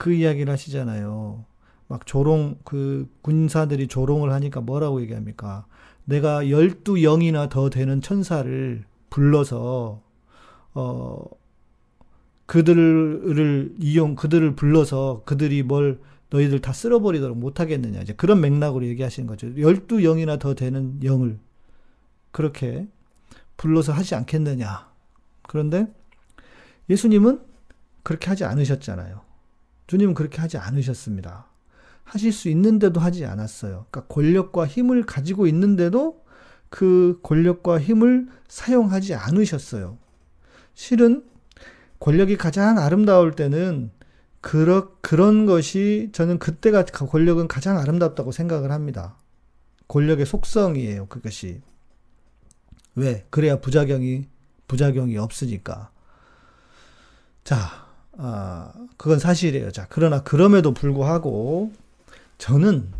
그 이야기를 하시잖아요. 막 조롱, 그 군사들이 조롱을 하니까 뭐라고 얘기합니까? 내가 열두 영이나 더 되는 천사를 불러서, 어, 그들을 이용, 그들을 불러서 그들이 뭘 너희들 다 쓸어버리도록 못하겠느냐. 이제 그런 맥락으로 얘기하시는 거죠. 열두 영이나 더 되는 영을 그렇게 불러서 하지 않겠느냐. 그런데 예수님은 그렇게 하지 않으셨잖아요. 주님은 그렇게 하지 않으셨습니다. 하실 수 있는데도 하지 않았어요. 그러니까 권력과 힘을 가지고 있는데도 그 권력과 힘을 사용하지 않으셨어요. 실은 권력이 가장 아름다울 때는 그러, 그런 것이 저는 그때가 권력은 가장 아름답다고 생각을 합니다. 권력의 속성이에요, 그것이. 왜? 그래야 부작용이, 부작용이 없으니까. 자, 아, 그건 사실이에요. 자, 그러나 그럼에도 불구하고 저는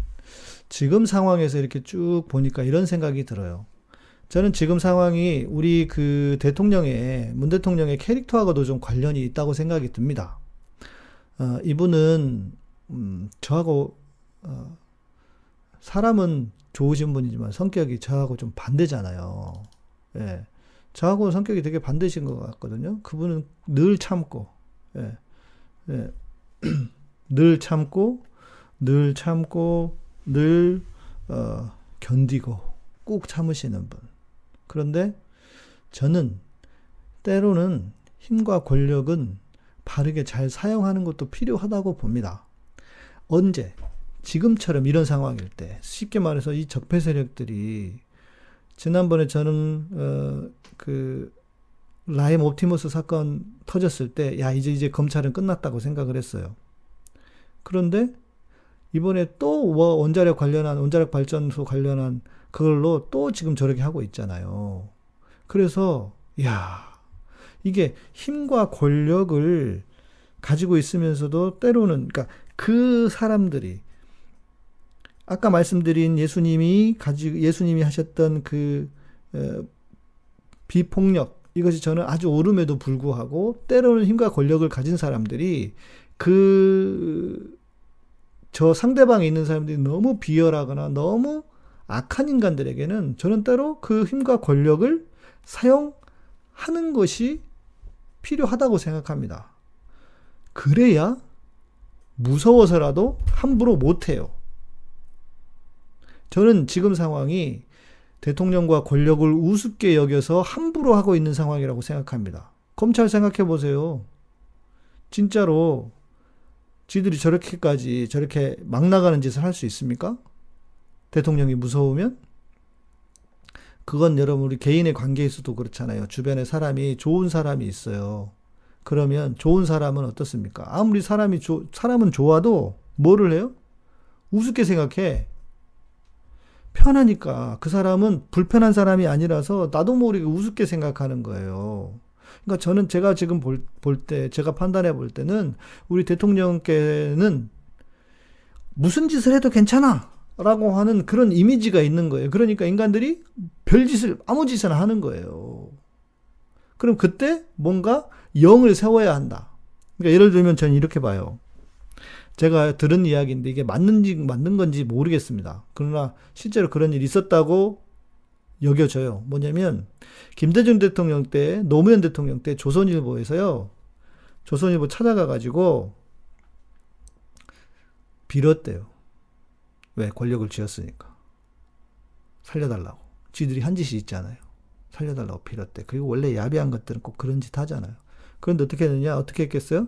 지금 상황에서 이렇게 쭉 보니까 이런 생각이 들어요. 저는 지금 상황이 우리 그 대통령의, 문 대통령의 캐릭터하고도 좀 관련이 있다고 생각이 듭니다. 어, 이분은, 음, 저하고, 어, 사람은 좋으신 분이지만 성격이 저하고 좀 반대잖아요. 예. 저하고 성격이 되게 반대신 것 같거든요. 그분은 늘 참고, 예. 예. 늘 참고, 늘 참고, 늘, 어, 견디고, 꾹 참으시는 분. 그런데 저는 때로는 힘과 권력은 바르게 잘 사용하는 것도 필요하다고 봅니다. 언제? 지금처럼 이런 상황일 때. 쉽게 말해서 이 적폐 세력들이 지난번에 저는 어, 그 라임 옵티머스 사건 터졌을 때, 야, 이제, 이제 검찰은 끝났다고 생각을 했어요. 그런데, 이번에 또 원자력 관련한, 원자력 발전소 관련한 그걸로 또 지금 저렇게 하고 있잖아요. 그래서, 야, 이게 힘과 권력을 가지고 있으면서도 때로는, 그러니까 그 사람들이, 아까 말씀드린 예수님이 가지고, 예수님이 하셨던 그, 어, 비폭력, 이것이 저는 아주 오름에도 불구하고 때로는 힘과 권력을 가진 사람들이 그 저 상대방에 있는 사람들이 너무 비열하거나 너무 악한 인간들에게는 저는 때로 그 힘과 권력을 사용하는 것이 필요하다고 생각합니다. 그래야 무서워서라도 함부로 못해요. 저는 지금 상황이 대통령과 권력을 우습게 여겨서 함부로 하고 있는 상황이라고 생각합니다. 검찰 생각해 보세요. 진짜로 지들이 저렇게까지 저렇게 막 나가는 짓을 할 수 있습니까? 대통령이 무서우면? 그건 여러분 우리 개인의 관계에서도 그렇잖아요. 주변에 사람이 좋은 사람이 있어요. 그러면 좋은 사람은 어떻습니까? 아무리 사람이 조, 사람은 좋아도 뭐를 해요? 우습게 생각해. 편하니까 그 사람은 불편한 사람이 아니라서 나도 모르게 우습게 생각하는 거예요. 그러니까 저는 제가 지금 볼, 볼 때, 제가 판단해 볼 때는 우리 대통령께는 무슨 짓을 해도 괜찮아. 라고 하는 그런 이미지가 있는 거예요. 그러니까 인간들이 별짓을, 아무 짓이나 하는 거예요. 그럼 그때 뭔가 영을 세워야 한다. 그러니까 예를 들면 저는 이렇게 봐요. 제가 들은 이야기인데 이게 맞는지 맞는 건지 모르겠습니다. 그러나 실제로 그런 일이 있었다고 여겨져요. 뭐냐면 김대중 대통령 때 노무현 대통령 때 조선일보에서요. 조선일보 찾아가 가지고 빌었대요. 왜 권력을 쥐었으니까 살려달라고. 쥐들이 한 짓이 있잖아요. 살려달라고 빌었대. 그리고 원래 야비한 것들은 꼭 그런 짓 하잖아요. 그런데 어떻게 했느냐? 어떻게 했겠어요?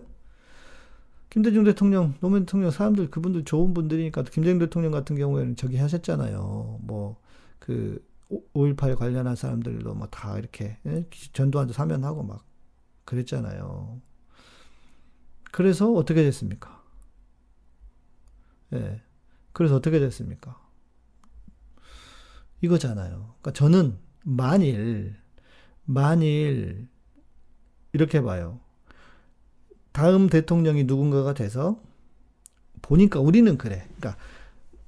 김대중 대통령, 노무현 대통령 사람들 그분들 좋은 분들이니까 김대중 대통령 같은 경우에는 저기 하셨잖아요. 뭐그 5.18 관련한 사람들도 뭐 다 이렇게 예? 전두환도 사면하고 막 그랬잖아요. 그래서 어떻게 됐습니까? 예. 그래서 어떻게 됐습니까? 이거잖아요. 그러니까 저는 만일 만일 이렇게 봐요. 다음 대통령이 누군가가 돼서 보니까 우리는 그래. 그러니까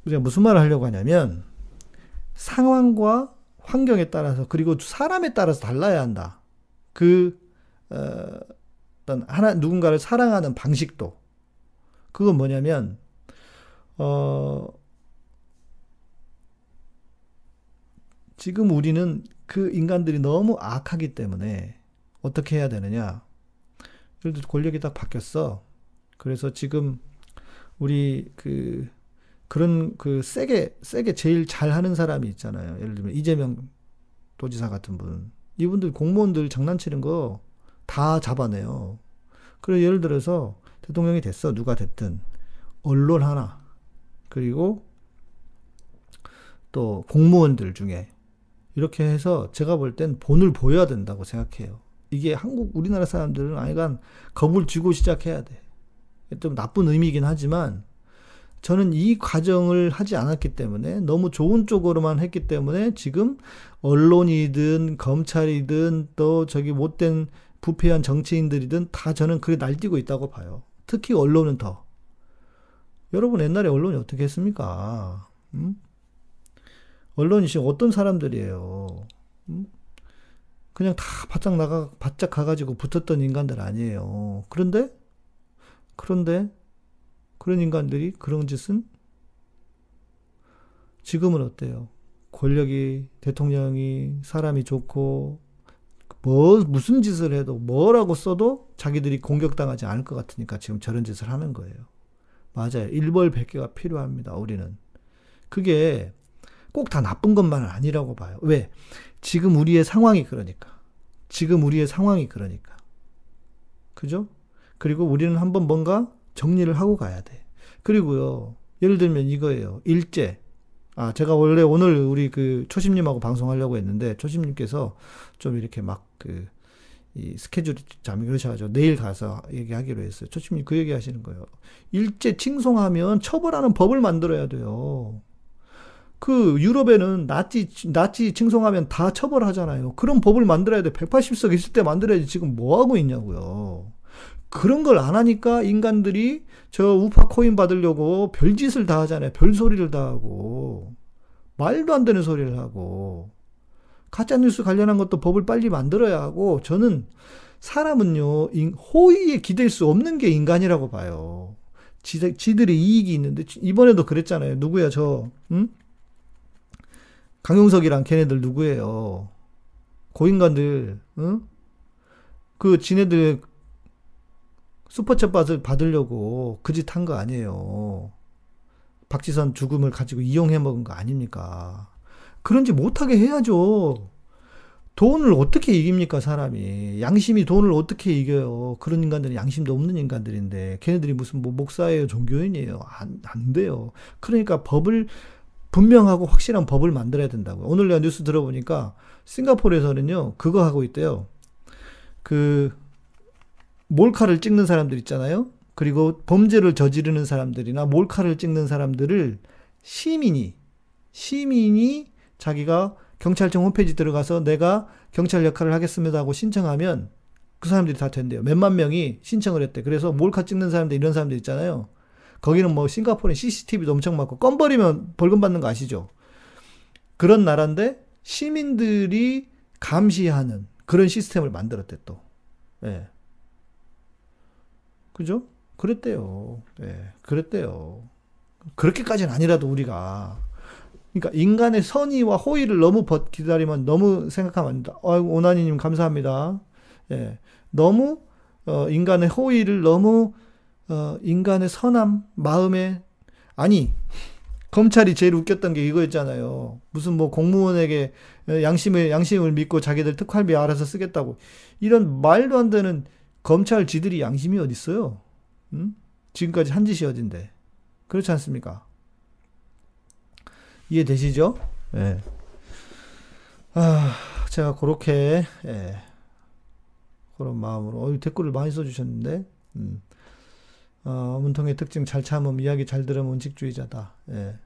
우리가 무슨 말을 하려고 하냐면 상황과 환경에 따라서 그리고 사람에 따라서 달라야 한다. 그 어, 어떤 하나 누군가를 사랑하는 방식도 그건 뭐냐면 어 지금 우리는 그 인간들이 너무 악하기 때문에 어떻게 해야 되느냐? 예를 들어 권력이 딱 바뀌었어. 그래서 지금 우리 그 그런 그 세게 세게 제일 잘하는 사람이 있잖아요. 예를 들면 이재명 도지사 같은 분. 이분들 공무원들 장난치는 거 다 잡아내요. 그래 예를 들어서 대통령이 됐어. 누가 됐든 언론 하나 그리고 또 공무원들 중에 이렇게 해서 제가 볼 땐 본을 보여야 된다고 생각해요. 이게 한국 우리나라 사람들은 아이간 겁을 쥐고 시작해야 돼. 좀 나쁜 의미이긴 하지만 저는 이 과정을 하지 않았기 때문에 너무 좋은 쪽으로만 했기 때문에 지금 언론이든 검찰이든 또 저기 못된 부패한 정치인들이든 다 저는 그게 날뛰고 있다고 봐요. 특히 언론은 더. 여러분 옛날에 언론이 어떻게 했습니까? 음? 언론이 지금 어떤 사람들이에요? 음? 그냥 다 바짝 나가 바짝 가가지고 붙었던 인간들 아니에요. 그런데 그런데 그런 인간들이 그런 짓은 지금은 어때요? 권력이 대통령이 사람이 좋고 뭐 무슨 짓을 해도 뭐라고 써도 자기들이 공격당하지 않을 것 같으니까 지금 저런 짓을 하는 거예요. 맞아요. 일벌백계가 필요합니다. 우리는 그게 꼭 다 나쁜 것만은 아니라고 봐요. 왜? 지금 우리의 상황이 그러니까. 지금 우리의 상황이 그러니까. 그죠? 그리고 우리는 한번 뭔가 정리를 하고 가야 돼. 그리고요, 예를 들면 이거예요. 일제. 아, 제가 원래 오늘 우리 그 초심님하고 방송하려고 했는데, 초심님께서 좀 이렇게 막 그, 이 스케줄이 잠이 그러셔가지고 내일 가서 얘기하기로 했어요. 초심님 그 얘기 하시는 거예요. 일제 칭송하면 처벌하는 법을 만들어야 돼요. 그 유럽에는 나치 나치 칭송하면 다 처벌하잖아요. 그런 법을 만들어야 돼. 180석 있을 때 만들어야지 지금 뭐 하고 있냐고요. 그런 걸 안 하니까 인간들이 저 우파 코인 받으려고 별짓을 다 하잖아요. 별소리를 다 하고. 말도 안 되는 소리를 하고. 가짜뉴스 관련한 것도 법을 빨리 만들어야 하고, 저는 사람은요, 호의에 기댈 수 없는 게 인간이라고 봐요. 지 들의 이익이 있는데, 이번에도 그랬잖아요. 누구야, 저, 응? 강용석이랑 걔네들 누구예요? 고인간들, 응? 그 지네들 슈퍼챗 받을, 받으려고 그 짓 한 거 아니에요. 박지선 죽음을 가지고 이용해 먹은 거 아닙니까? 그런지 못하게 해야죠. 돈을 어떻게 이깁니까, 사람이. 양심이 돈을 어떻게 이겨요. 그런 인간들은 양심도 없는 인간들인데, 걔네들이 무슨 뭐 목사예요, 종교인이에요. 안, 안 돼요. 그러니까 법을, 분명하고 확실한 법을 만들어야 된다고요. 오늘 내가 뉴스 들어보니까, 싱가포르에서는요, 그거 하고 있대요. 그, 몰카를 찍는 사람들 있잖아요. 그리고 범죄를 저지르는 사람들이나 몰카를 찍는 사람들을 시민이 시민이 자기가 경찰청 홈페이지 들어가서 내가 경찰 역할을 하겠습니다 하고 신청하면 그 사람들이 다 된대요. 몇만 명이 신청을 했대. 그래서 몰카 찍는 사람들 이런 사람들 있잖아요. 거기는 뭐 싱가포르에 CCTV도 엄청 많고 껌 버리면 벌금 받는 거 아시죠? 그런 나라인데 시민들이 감시하는 그런 시스템을 만들었대 또. 예. 그죠? 그랬대요. 예, 그랬대요. 그렇게까지는 아니라도 우리가. 그러니까 인간의 선의와 호의를 너무 기다리면 너무 생각하면 안 된다. 아이고, 오나니님 감사합니다. 예. 너무, 어, 인간의 호의를 너무, 어, 인간의 선함, 마음에, 아니, 검찰이 제일 웃겼던 게 이거였잖아요. 무슨 뭐 공무원에게 양심을, 양심을 믿고 자기들 특활비 알아서 쓰겠다고. 이런 말도 안 되는 검찰 지들이 양심이 어딨어요? 응? 지금까지 한 짓이 어딘데? 그렇지 않습니까? 이해되시죠? 예. 아, 제가 그렇게, 예. 그런 마음으로, 어, 댓글을 많이 써주셨는데, 음. 어, 문통의 특징 잘 참음, 이야기 잘 들으면 원칙주의자다. 예.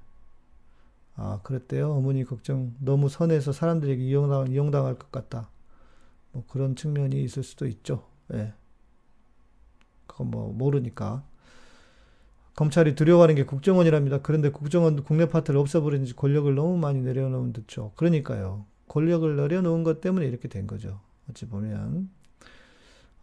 아, 그랬대요. 어머니 걱정. 너무 선해서 사람들에게 이용당, 이용당할 것 같다. 뭐 그런 측면이 있을 수도 있죠. 예. 그건 뭐 모르니까. 검찰이 두려워하는 게 국정원이랍니다. 그런데 국정원 국내 파트를 없애버리는지 권력을 너무 많이 내려놓은 듯죠. 그러니까요. 권력을 내려놓은 것 때문에 이렇게 된 거죠. 어찌 보면.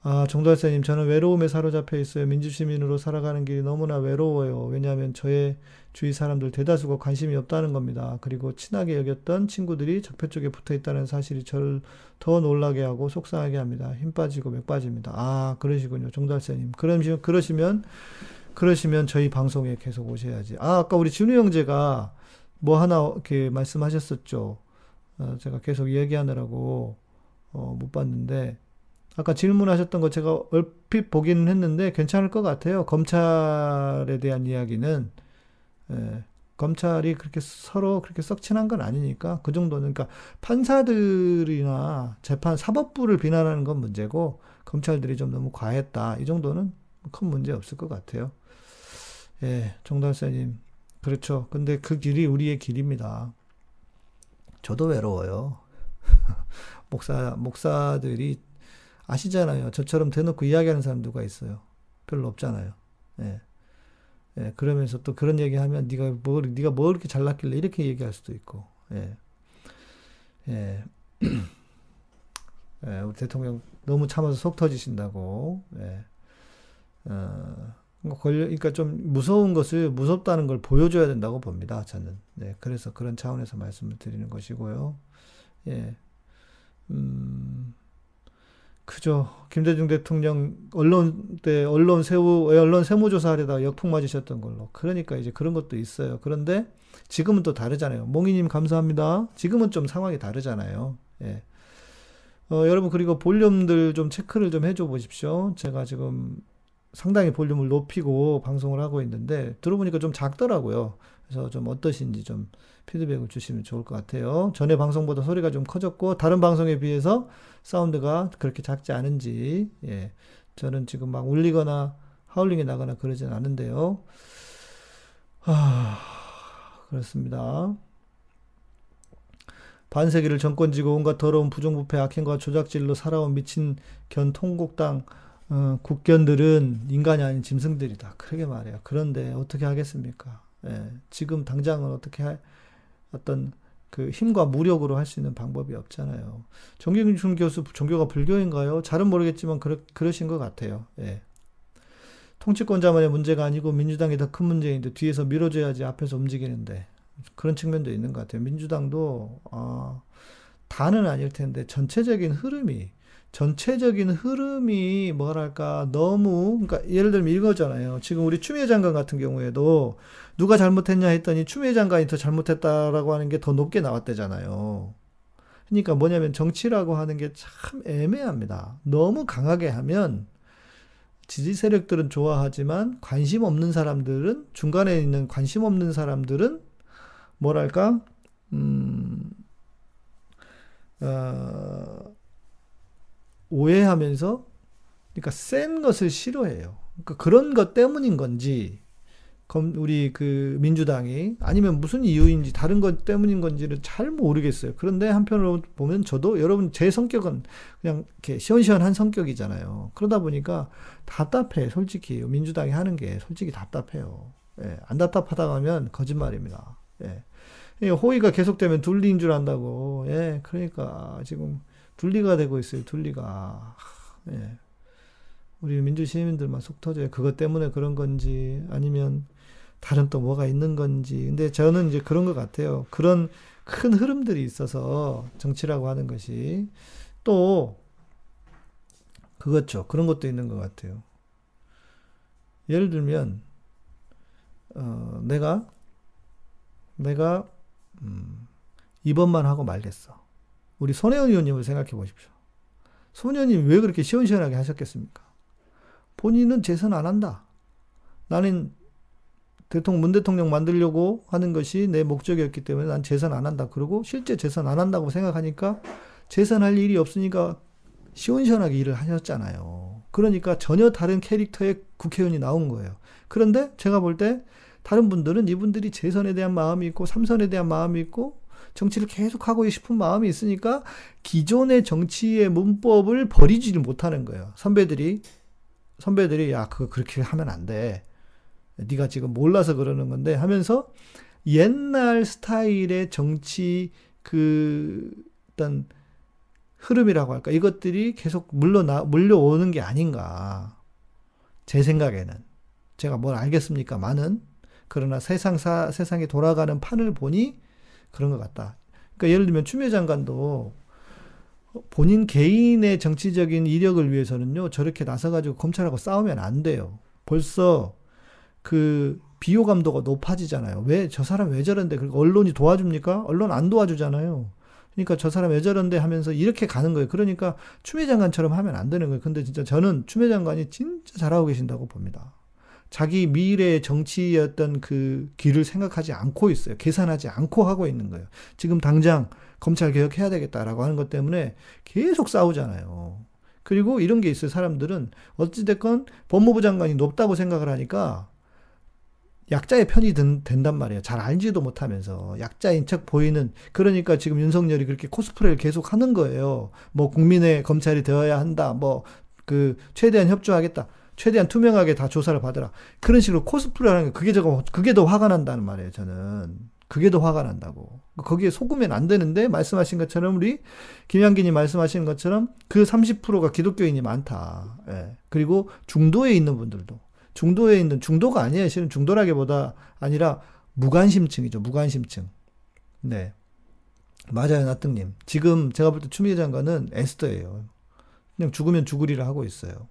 아, 정달사님, 저는 외로움에 사로잡혀 있어요. 민주시민으로 살아가는 길이 너무나 외로워요. 왜냐하면 저의 주위 사람들 대다수가 관심이 없다는 겁니다. 그리고 친하게 여겼던 친구들이 적폐 쪽에 붙어 있다는 사실이 저를 더 놀라게 하고 속상하게 합니다. 힘 빠지고 맥 빠집니다. 아, 그러시군요. 정달사님. 그러시면, 그러시면, 그러시면 저희 방송에 계속 오셔야지. 아, 아까 우리 진우 형제가 뭐 하나 이렇게 말씀하셨었죠. 어, 제가 계속 얘기하느라고, 어, 못 봤는데, 아까 질문하셨던 거 제가 얼핏 보기는 했는데 괜찮을 것 같아요. 검찰에 대한 이야기는 예, 검찰이 그렇게 서로 그렇게 썩 친한 건 아니니까 그 정도는 그러니까 판사들이나 재판 사법부를 비난하는 건 문제고 검찰들이 좀 너무 과했다 이 정도는 큰 문제 없을 것 같아요. 예, 정달사님 그렇죠. 근데 그 길이 우리의 길입니다. 저도 외로워요. 목사 목사들이 아시잖아요. 저처럼 대놓고 이야기하는 사람 누가 있어요? 별로 없잖아요. 예. 예, 그러면서 또 그런 얘기 하면 네가 뭐 네가 뭐 이렇게 잘났길래 이렇게 얘기할 수도 있고. 예. 예. 예, 우리 대통령 너무 참아서 속 터지신다고. 예. 어, 걸려, 그러니까 좀 무서운 것을 무섭다는 걸 보여줘야 된다고 봅니다. 저는. 네, 그래서 그런 차원에서 말씀을 드리는 것이고요. 예. 음, 그죠. 김대중 대통령 언론 때 언론 세우 언론 세무조사 하려다가 역풍 맞으셨던 걸로. 그러니까 이제 그런 것도 있어요. 그런데 지금은 또 다르잖아요. 몽이님 감사합니다. 지금은 좀 상황이 다르잖아요. 예. 어, 여러분 그리고 볼륨들 좀 체크를 좀 해줘 보십시오. 제가 지금 상당히 볼륨을 높이고 방송을 하고 있는데 들어보니까 좀 작더라고요. 그래서 좀 어떠신지 좀 피드백을 주시면 좋을 것 같아요. 전에 방송보다 소리가 좀 커졌고 다른 방송에 비해서 사운드가 그렇게 작지 않은지 예. 저는 지금 막 울리거나 하울링이 나거나 그러진 않은데요. 아, 그렇습니다. 반세기를 정권지고 온갖 더러운 부정부패 악행과 조작질로 살아온 미친 견 통곡당 어, 국견들은 인간이 아닌 짐승들이다. 그러게 말해요. 그런데 어떻게 하겠습니까? 예, 지금 당장은 어떻게 할, 어떤 그 힘과 무력으로 할 수 있는 방법이 없잖아요. 정경준 교수 종교가 불교인가요? 잘은 모르겠지만 그러, 그러신 것 같아요. 예. 통치권자만의 문제가 아니고 민주당이 더 큰 문제인데 뒤에서 밀어줘야지 앞에서 움직이는데 그런 측면도 있는 것 같아요. 민주당도 아, 다는 아닐 텐데 전체적인 흐름이 전체적인 흐름이 뭐랄까 너무 그러니까 예를 들면 이거잖아요. 지금 우리 추미애 장관 같은 경우에도 누가 잘못했냐 했더니 추미애 장관이 더 잘못했다라고 하는 게 더 높게 나왔대잖아요. 그러니까 뭐냐면 정치라고 하는 게 참 애매합니다. 너무 강하게 하면 지지 세력들은 좋아하지만 관심 없는 사람들은 중간에 있는 관심 없는 사람들은 뭐랄까 음 어, 오해하면서 그러니까 센 것을 싫어해요. 그러니까 그런 것 때문인 건지 우리 그 민주당이 아니면 무슨 이유인지 다른 것 때문인 건지를 잘 모르겠어요. 그런데 한편으로 보면 저도 여러분 제 성격은 그냥 이렇게 시원시원한 성격이잖아요. 그러다 보니까 답답해 솔직히 민주당이 하는 게 솔직히 답답해요. 예, 안 답답하다 가면 거짓말입니다. 예. 호의가 계속되면 둘리인 줄 안다고. 예, 그러니까 지금 분리가 되고 있어요. 둘리가. 예. 우리 민주 시민들만 속 터져요. 그것 때문에 그런 건지 아니면 다른 또 뭐가 있는 건지. 근데 저는 이제 그런 것 같아요. 그런 큰 흐름들이 있어서 정치라고 하는 것이 또 그것죠. 그런 것도 있는 것 같아요. 예를 들면 어, 내가 내가 음, 이번만 하고 말겠어. 우리 손혜원 의원님을 생각해 보십시오. 손 의원님 왜 그렇게 시원시원하게 하셨겠습니까? 본인은 재선 안 한다. 나는 대통령, 문 대통령 만들려고 하는 것이 내 목적이었기 때문에 난 재선 안 한다. 그러고 실제 재선 안 한다고 생각하니까 재선할 일이 없으니까 시원시원하게 일을 하셨잖아요. 그러니까 전혀 다른 캐릭터의 국회의원이 나온 거예요. 그런데 제가 볼 때 다른 분들은 이분들이 재선에 대한 마음이 있고 삼선에 대한 마음이 있고 정치를 계속 하고 싶은 마음이 있으니까 기존의 정치의 문법을 버리지를 못하는 거예요. 선배들이 선배들이 야 그거 그렇게 하면 안 돼. 네가 지금 몰라서 그러는 건데 하면서 옛날 스타일의 정치 그 어떤 흐름이라고 할까? 이것들이 계속 물러나 물려오는 게 아닌가. 제 생각에는. 제가 뭘 알겠습니까? 많은. 그러나 세상 사 세상이 돌아가는 판을 보니 그런 것 같다. 그러니까 예를 들면 추미애 장관도 본인 개인의 정치적인 이력을 위해서는요 저렇게 나서가지고 검찰하고 싸우면 안 돼요. 벌써 그 비호감도가 높아지잖아요. 왜 저 사람 왜 저런데? 그리고 언론이 도와줍니까? 언론 안 도와주잖아요. 그러니까 저 사람 왜 저런데 하면서 이렇게 가는 거예요. 그러니까 추미애 장관처럼 하면 안 되는 거예요. 근데 진짜 저는 추미애 장관이 진짜 잘하고 계신다고 봅니다. 자기 미래의 정치였던 그 길을 생각하지 않고 있어요. 계산하지 않고 하고 있는 거예요. 지금 당장 검찰 개혁해야 되겠다라고 하는 것 때문에 계속 싸우잖아요. 그리고 이런 게 있어요. 사람들은 어찌됐건 법무부 장관이 높다고 생각을 하니까 약자의 편이 든, 된단 말이에요. 잘 알지도 못하면서 약자인 척 보이는 그러니까 지금 윤석열이 그렇게 코스프레를 계속 하는 거예요. 뭐 국민의 검찰이 되어야 한다. 뭐 그 최대한 협조하겠다. 최대한 투명하게 다 조사를 받으라. 그런 식으로 코스프레 하는 게 그게 저거 그게 더 화가 난다는 말이에요. 저는 그게 더 화가 난다고. 거기에 속으면 안 되는데 말씀하신 것처럼 우리 김양기님 말씀하신 것처럼 그 30%가 기독교인이 많다. 예. 그리고 중도에 있는 분들도 중도에 있는 중도가 아니에요. 실은 중도라기보다 아니라 무관심층이죠. 무관심층. 네. 맞아요, 나등님. 지금 제가 볼 때 추미애 장관은 에스더예요. 그냥 죽으면 죽으리라 하고 있어요.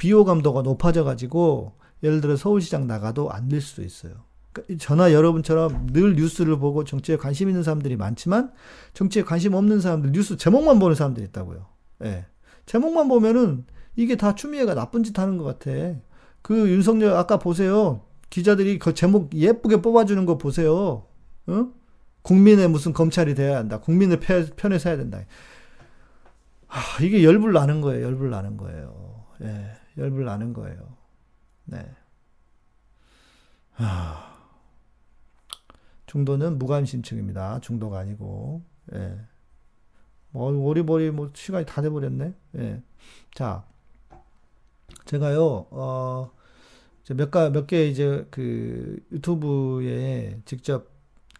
비호감도가 높아져가지고 예를 들어 서울시장 나가도 안 될 수도 있어요. 그러니까 저나 여러분처럼 늘 뉴스를 보고 정치에 관심 있는 사람들이 많지만 정치에 관심 없는 사람들 뉴스 제목만 보는 사람들이 있다고요. 예. 제목만 보면은 이게 다 추미애가 나쁜 짓 하는 것 같아. 그 윤석열 아까 보세요. 기자들이 그 제목 예쁘게 뽑아주는 거 보세요. 어? 국민의 무슨 검찰이 돼야 한다. 국민의 편에 서야 된다. 하, 이게 열불 나는 거예요. 열불 나는 거예요. 예, 열불 나는 거예요. 네. 하, 중도는 무관심층입니다. 중도가 아니고. 예. 뭐, 오리버리 뭐 시간이 다 돼버렸네. 예. 자, 제가요, 어, 몇 가, 몇 개 이제 그 유튜브에 직접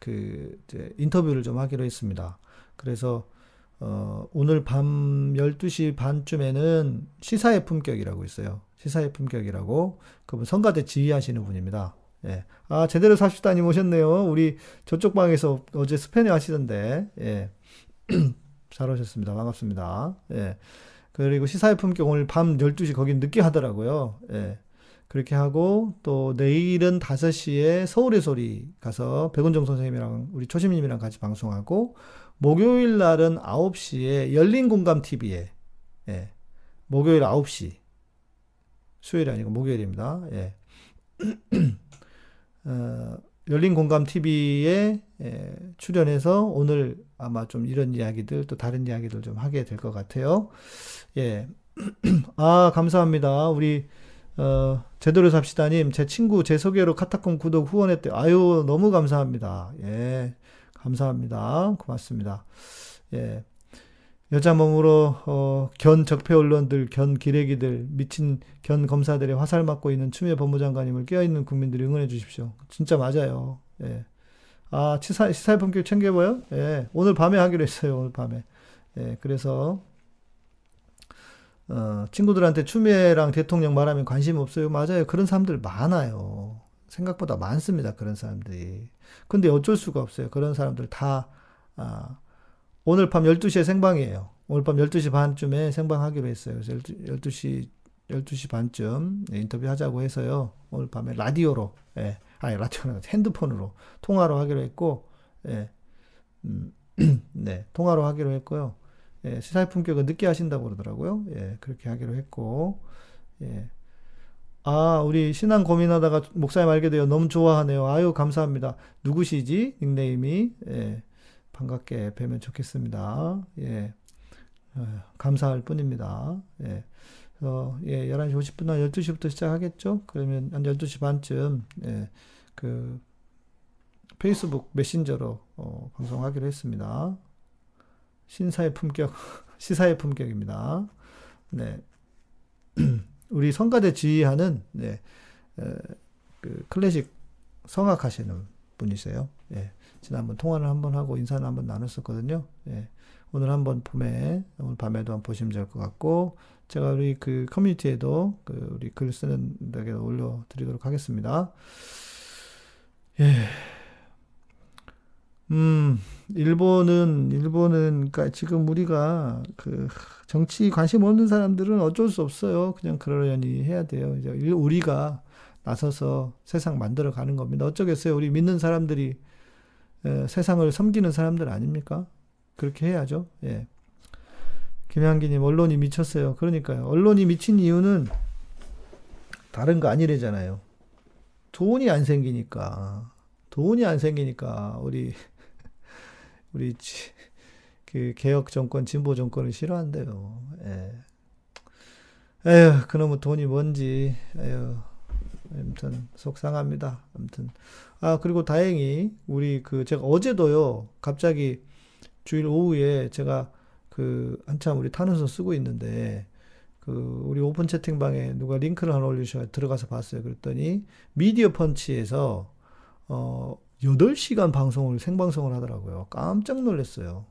그 인터뷰를 좀 하기로 했습니다. 그래서 어, 오늘 밤 12시 반쯤에는 시사의 품격이라고 있어요. 시사의 품격이라고. 그분 성가대 지휘하시는 분입니다. 예. 아, 제대로 삽시다님 오셨네요. 우리 저쪽 방에서 어제 스페인 하시던데, 예. 잘 오셨습니다. 반갑습니다. 예. 그리고 시사의 품격 오늘 밤 12시 거긴 늦게 하더라고요. 예. 그렇게 하고 또 내일은 5시에 서울의 소리 가서 백운정 선생님이랑 우리 초심님이랑 같이 방송하고 목요일 날은 9시에 열린 공감 TV에 예. 목요일 9시 수요일이 아니고 목요일입니다. 예. 어, 열린 공감 TV에 예, 출연해서 오늘 아마 좀 이런 이야기들 또 다른 이야기들 좀 하게 될 것 같아요. 예. 아, 감사합니다. 우리 어, 제대로 삽시다님, 제 친구 제 소개로 카타콤 구독 후원했대. 아유, 너무 감사합니다. 예, 감사합니다. 고맙습니다. 예, 여자 몸으로 어, 견 적폐 언론들, 견 기레기들, 미친 견 검사들의 화살 맞고 있는 추미애 법무장관님을 깨어있는 국민들이 응원해 주십시오. 진짜 맞아요. 예. 아, 시사, 시사의 품격 챙겨봐요? 예, 오늘 밤에 하기로 했어요. 오늘 밤에. 예, 그래서 어, 친구들한테 추미애랑 대통령 말하면 관심 없어요. 맞아요. 그런 사람들 많아요. 생각보다 많습니다. 그런 사람들이. 근데 어쩔 수가 없어요. 그런 사람들 다, 아, 오늘 밤 12시에 생방이에요. 오늘 밤 12시 반쯤에 생방하기로 했어요. 그래서 12, 시 12시 반쯤 인터뷰 하자고 해서요. 오늘 밤에 라디오로, 예, 아니, 라디오는 핸드폰으로 통화로 하기로 했고, 예, 음, 네, 통화로 하기로 했고요. 예, 시사의 품격은 늦게 하신다고 그러더라고요. 예, 그렇게 하기로 했고, 예. 아, 우리 신앙 고민하다가 목사님 알게 되어 너무 좋아하네요. 아유, 감사합니다. 누구시지? 닉네임이. 예, 반갑게 뵈면 좋겠습니다. 예, 어, 감사할 뿐입니다. 예, 어, 예, 11시 50분, 한 12시부터 시작하겠죠? 그러면 한 12시 반쯤, 예, 그, 페이스북 메신저로, 어, 방송하기로 했습니다. 신사의 품격, 시사의 품격입니다. 네. 우리 성가대 지휘하는 네, 에, 그 클래식 성악 하시는 분이세요. 예. 지난번 통화를 한번 하고 인사를 한번 나눴었거든요. 예. 오늘 한번 봄에 오늘 밤에도 한번 보시면 될 것 같고 제가 우리 그 커뮤니티에도 그 우리 글 쓰는 데게 올려드리도록 하겠습니다. 예. 음, 일본은, 일본은, 그니까 지금 우리가 그 정치 관심 없는 사람들은 어쩔 수 없어요. 그냥 그러려니 해야 돼요. 이제 우리가 나서서 세상 만들어 가는 겁니다. 어쩌겠어요. 우리 믿는 사람들이 에, 세상을 섬기는 사람들 아닙니까? 그렇게 해야죠. 예. 김향기님, 언론이 미쳤어요. 그러니까요. 언론이 미친 이유는 다른 거 아니래잖아요. 돈이 안 생기니까. 돈이 안 생기니까 우리 우리 그 개혁 정권, 진보 정권을 싫어한대요. 예. 에휴, 그놈의 돈이 뭔지, 에휴, 아무튼 속상합니다. 아무튼 아 그리고 다행히 우리 그 제가 어제도요 갑자기 주일 오후에 제가 그 한참 우리 탄원서 쓰고 있는데 그 우리 오픈 채팅방에 누가 링크를 하나 올리셔 들어가서 봤어요. 그랬더니 미디어 펀치에서 어 8시간 방송을 생방송을 하더라고요. 깜짝 놀랐어요.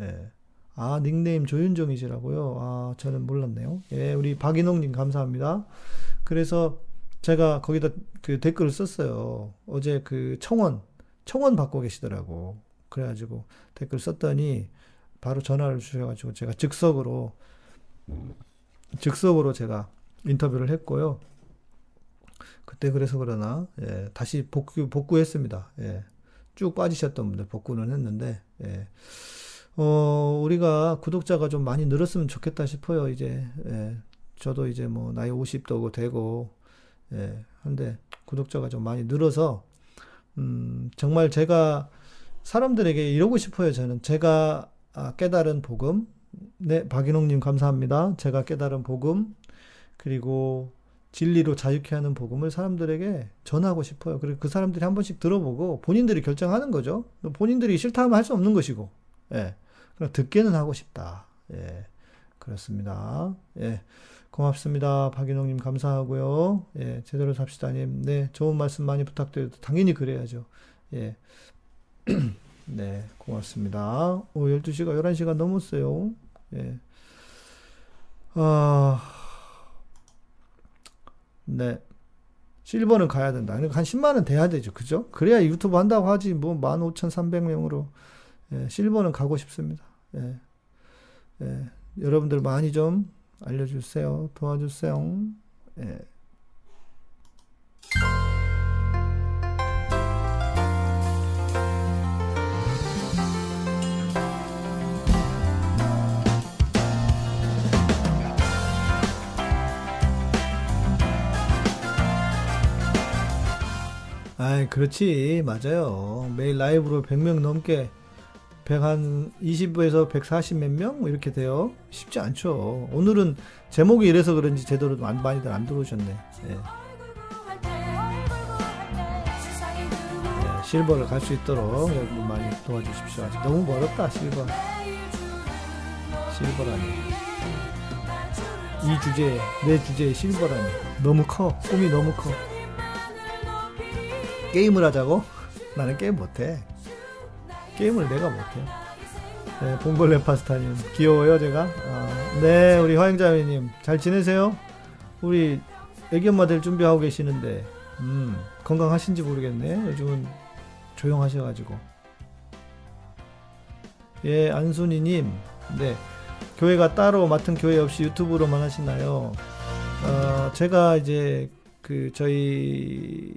예. 아, 닉네임 조윤정이시라고요? 아, 저는 몰랐네요. 예, 우리 박인홍 님 감사합니다. 그래서 제가 거기다 그 댓글을 썼어요. 어제 그 청원, 청원 받고 계시더라고. 그래 가지고 댓글 썼더니 바로 전화를 주셔 가지고 제가 즉석으로, 즉석으로 제가 인터뷰를 했고요. 그때 그래서 그러나 예, 다시 복구 복구했습니다. 예, 쭉 빠지셨던 분들 복구는 했는데 예, 어, 우리가 구독자가 좀 많이 늘었으면 좋겠다 싶어요. 이제 예, 저도 이제 뭐 나이 50도 되고 예, 한데 구독자가 좀 많이 늘어서 음, 정말 제가 사람들에게 이러고 싶어요. 저는 제가 아, 깨달은 복음, 네 박인홍님 감사합니다. 제가 깨달은 복음 그리고 진리로 자유케 하는 복음을 사람들에게 전하고 싶어요. 그리고 그 사람들이 한 번씩 들어보고 본인들이 결정하는 거죠. 본인들이 싫다 하면 할 수 없는 것이고, 예. 그럼 듣게는 하고 싶다. 예. 그렇습니다. 예. 고맙습니다. 박인홍님 감사하고요. 예. 제대로 삽시다님. 네. 좋은 말씀 많이 부탁드려도 당연히 그래야죠. 예. 네. 고맙습니다. 오, 12시가, 11시가 넘었어요. 예. 아, 네. 실버는 가야 된다. 그러니까 한 10만원 돼야 되죠. 그죠? 그래야 유튜브 한다고 하지. 뭐, 15,300명으로. 예, 실버는 가고 싶습니다. 예. 예. 여러분들 많이 좀 알려주세요. 도와주세요. 예. 아이, 그렇지. 맞아요. 매일 라이브로 100명 넘게 100한 20에서 140 몇 명? 뭐 이렇게 돼요. 쉽지 않죠. 오늘은 제목이 이래서 그런지 제대로 많이들 안 들어오셨네. 예. 예, 실버를 갈 수 있도록 여러분 많이 도와주십시오. 아직 너무 멀었다, 실버. 실버라니. 이 주제, 내 주제의 실버라니. 너무 커. 꿈이 너무 커. 게임을 하자고? 나는 게임 못해. 게임을 내가 못해. 네, 봉골레 파스타님. 귀여워요, 제가? 아, 네, 우리 화영자매님. 잘 지내세요? 우리 애기 엄마 될 준비하고 계시는데, 음, 건강하신지 모르겠네. 요즘은 조용하셔가지고. 예, 안순이님. 네. 교회가 따로 맡은 교회 없이 유튜브로만 하시나요? 어, 제가 이제 그 저희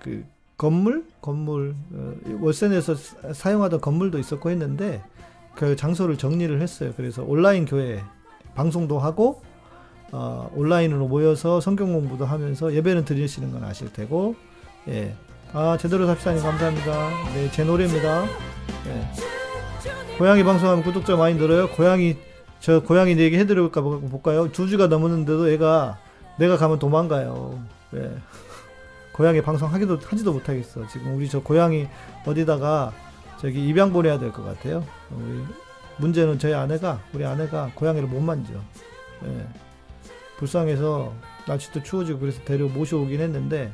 그 건물 건물 어, 월세 내서 사용하던 건물도 있었고 했는데 그 장소를 정리를 했어요. 그래서 온라인 교회 방송도 하고 어, 온라인으로 모여서 성경 공부도 하면서 예배는 드리시는 건 아실 테고, 예. 아, 제대로 삽시다님 감사합니다. 네, 제 노래입니다. 예. 고양이 방송하면 구독자 많이 늘어요. 고양이, 저 고양이 내 얘기 해드려볼까 볼까요? 두 주가 넘었는데도 얘가 내가 가면 도망가요. 예. 고양이 방송 하기도, 하지도 못하겠어. 지금 우리 저 고양이 어디다가 저기 입양 보내야 될 것 같아요. 우리 문제는 저희 아내가, 우리 아내가 고양이를 못 만져. 예. 불쌍해서 날씨도 추워지고 그래서 데려 모셔오긴 했는데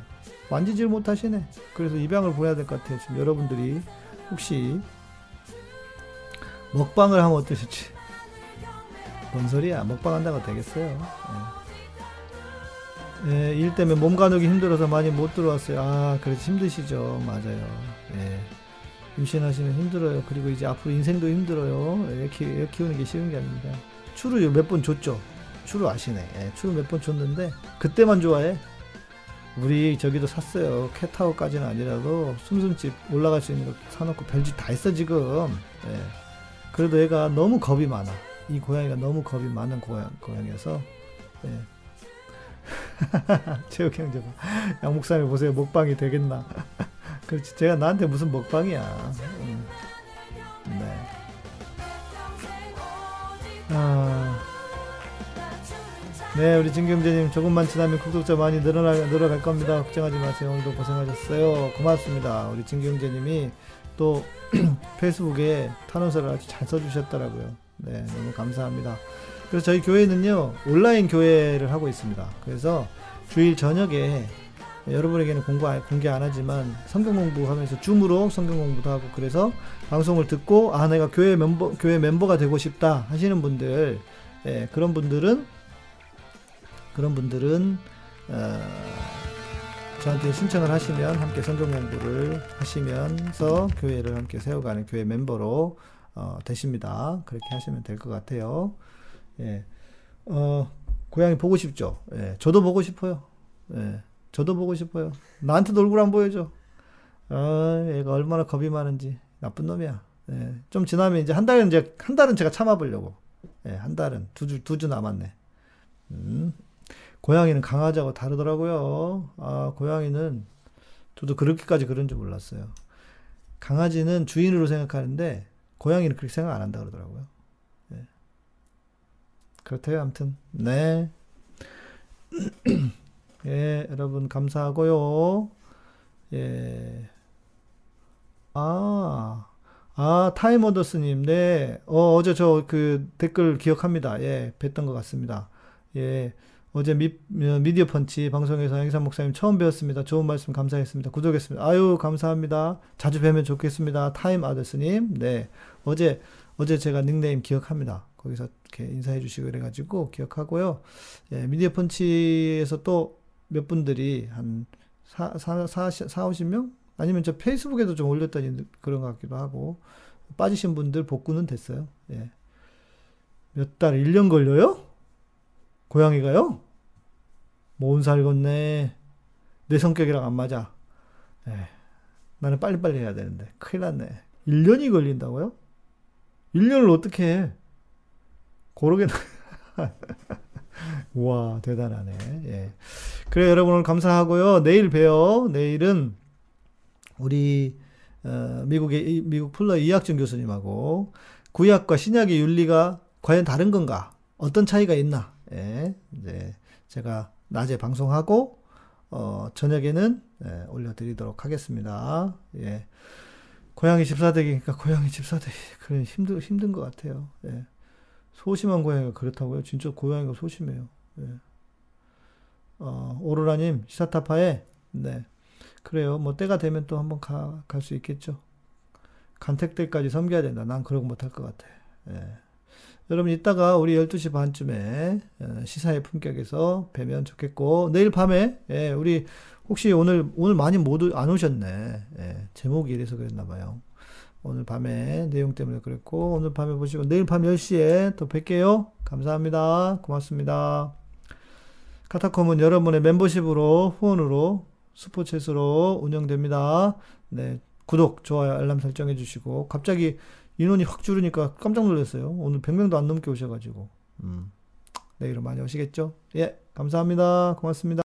만지질 못하시네. 그래서 입양을 보내야 될 것 같아요. 지금 여러분들이 혹시 먹방을 하면 어떠실지. 뭔 소리야? 먹방 한다고 되겠어요. 예. 예, 일 때문에 몸 가누기 힘들어서 많이 못 들어왔어요. 아, 그래서 힘드시죠. 맞아요. 예. 임신하시면 힘들어요. 그리고 이제 앞으로 인생도 힘들어요. 애, 키, 애 키우는 게 쉬운 게 아닙니다. 추루 몇 번 줬죠. 추루 아시네. 예, 추루 몇 번 줬는데 그때만 좋아해. 우리 저기도 샀어요. 캣타워까지는 아니라도 숨숨집 올라갈 수 있는 거 사놓고 별짓 다 했어 지금. 예. 그래도 얘가 너무 겁이 많아. 이 고양이가 너무 겁이 많은 고양, 고양이여서. 예. 체육 형제 봐. 양 목사님 보세요. 먹방이 되겠나? 그렇지. 제가 나한테 무슨 먹방이야. 음. 네. 아. 네, 우리 진경재님 조금만 지나면 구독자 많이 늘어나, 늘어갈 겁니다. 걱정하지 마세요. 오늘도 고생하셨어요. 고맙습니다. 우리 진경재님이 또 페이스북에 탄원서를 아주 잘 써주셨더라고요. 네, 너무 감사합니다. 그래서 저희 교회는요, 온라인 교회를 하고 있습니다. 그래서 주일 저녁에 여러분에게는 공부, 공개 안 하지만 성경 공부하면서 줌으로 성경 공부도 하고 그래서 방송을 듣고 아, 내가 교회 멤버, 교회 멤버가 되고 싶다 하시는 분들, 예, 그런 분들은 그런 분들은 어, 저한테 신청을 하시면 함께 성경 공부를 하시면서 교회를 함께 세워가는 교회 멤버로 어, 되십니다. 그렇게 하시면 될 것 같아요. 예. 어, 고양이 보고 싶죠? 예. 저도 보고 싶어요. 예. 저도 보고 싶어요. 나한테도 얼굴 안 보여줘. 아, 얘가 얼마나 겁이 많은지. 나쁜 놈이야. 예. 좀 지나면 이제 한 달은 이제, 한 달은 제가 참아보려고. 예, 한 달은. 두 주, 두 주 남았네. 음. 고양이는 강아지하고 다르더라고요. 아, 고양이는 저도 그렇게까지 그런 줄 몰랐어요. 강아지는 주인으로 생각하는데 고양이는 그렇게 생각 안 한다 그러더라고요. 네. 그렇대요. 아무튼 네. 예, 여러분 감사하고요. 예. 아, 아, 타임오더스 님, 네. 어, 어제 저 그 댓글 기억합니다. 예, 뵀던 것 같습니다. 예. 어제 미, 어, 미디어 펀치 방송에서 행사 목사님 처음 뵈었습니다. 좋은 말씀 감사했습니다. 구독했습니다. 아유, 감사합니다. 자주 뵈면 좋겠습니다. 타임 아더스님. 네. 어제, 어제 제가 닉네임 기억합니다. 거기서 이렇게 인사해 주시고 그래가지고 기억하고요. 예, 미디어 펀치에서 또 몇 분들이 한 4, 4, 4, 4, 50명? 아니면 저 페이스북에도 좀 올렸다니 그런 것 같기도 하고. 빠지신 분들 복구는 됐어요. 예. 몇 달, 1년 걸려요? 고양이가요? 못 살겠네. 내 성격이랑 안 맞아. 에 나는 빨리빨리 해야 되는데. 큰일 났네. 1년이 걸린다고요? 1년을 어떻게 해? 고르게. 와, 대단하네. 예. 그래, 여러분 오늘 감사하고요. 내일 봬요. 내일은 우리, 어, 미국의, 미국 플러 이학준 교수님하고 구약과 신약의 윤리가 과연 다른 건가? 어떤 차이가 있나? 예, 이제 제가 낮에 방송하고 어, 저녁에는 예, 올려드리도록 하겠습니다. 예. 고양이 집사대기니까 고양이 집사대기 그래 힘들 힘든 것 같아요. 예. 소심한 고양이가 그렇다고요? 진짜 고양이가 소심해요. 예. 어, 오로라님 시사타파에 네 그래요. 뭐 때가 되면 또 한번 갈수 있겠죠. 간택들까지 섬겨야 된다. 난거 못할 것 같아. 예. 여러분 이따가 우리 12시 반쯤에 어, 시사의 품격에서 뵈면 좋겠고 내일 밤에 예, 우리 혹시 오늘 오늘 많이 모두 안 오셨네. 예, 제목이 이래서 그랬나 봐요. 오늘 밤에 내용 때문에 그랬고 오늘 밤에 보시고 내일 밤 10시에 또 뵐게요. 감사합니다. 고맙습니다. 카타콤은 여러분의 멤버십으로 후원으로 스포츠로 운영됩니다. 네, 구독, 좋아요, 알람 설정해 주시고 갑자기 인원이 확 줄으니까 깜짝 놀랐어요. 오늘 100명도 안 넘게 오셔 가지고. 음. 내일은 많이 오시겠죠? 예, 감사합니다. 고맙습니다.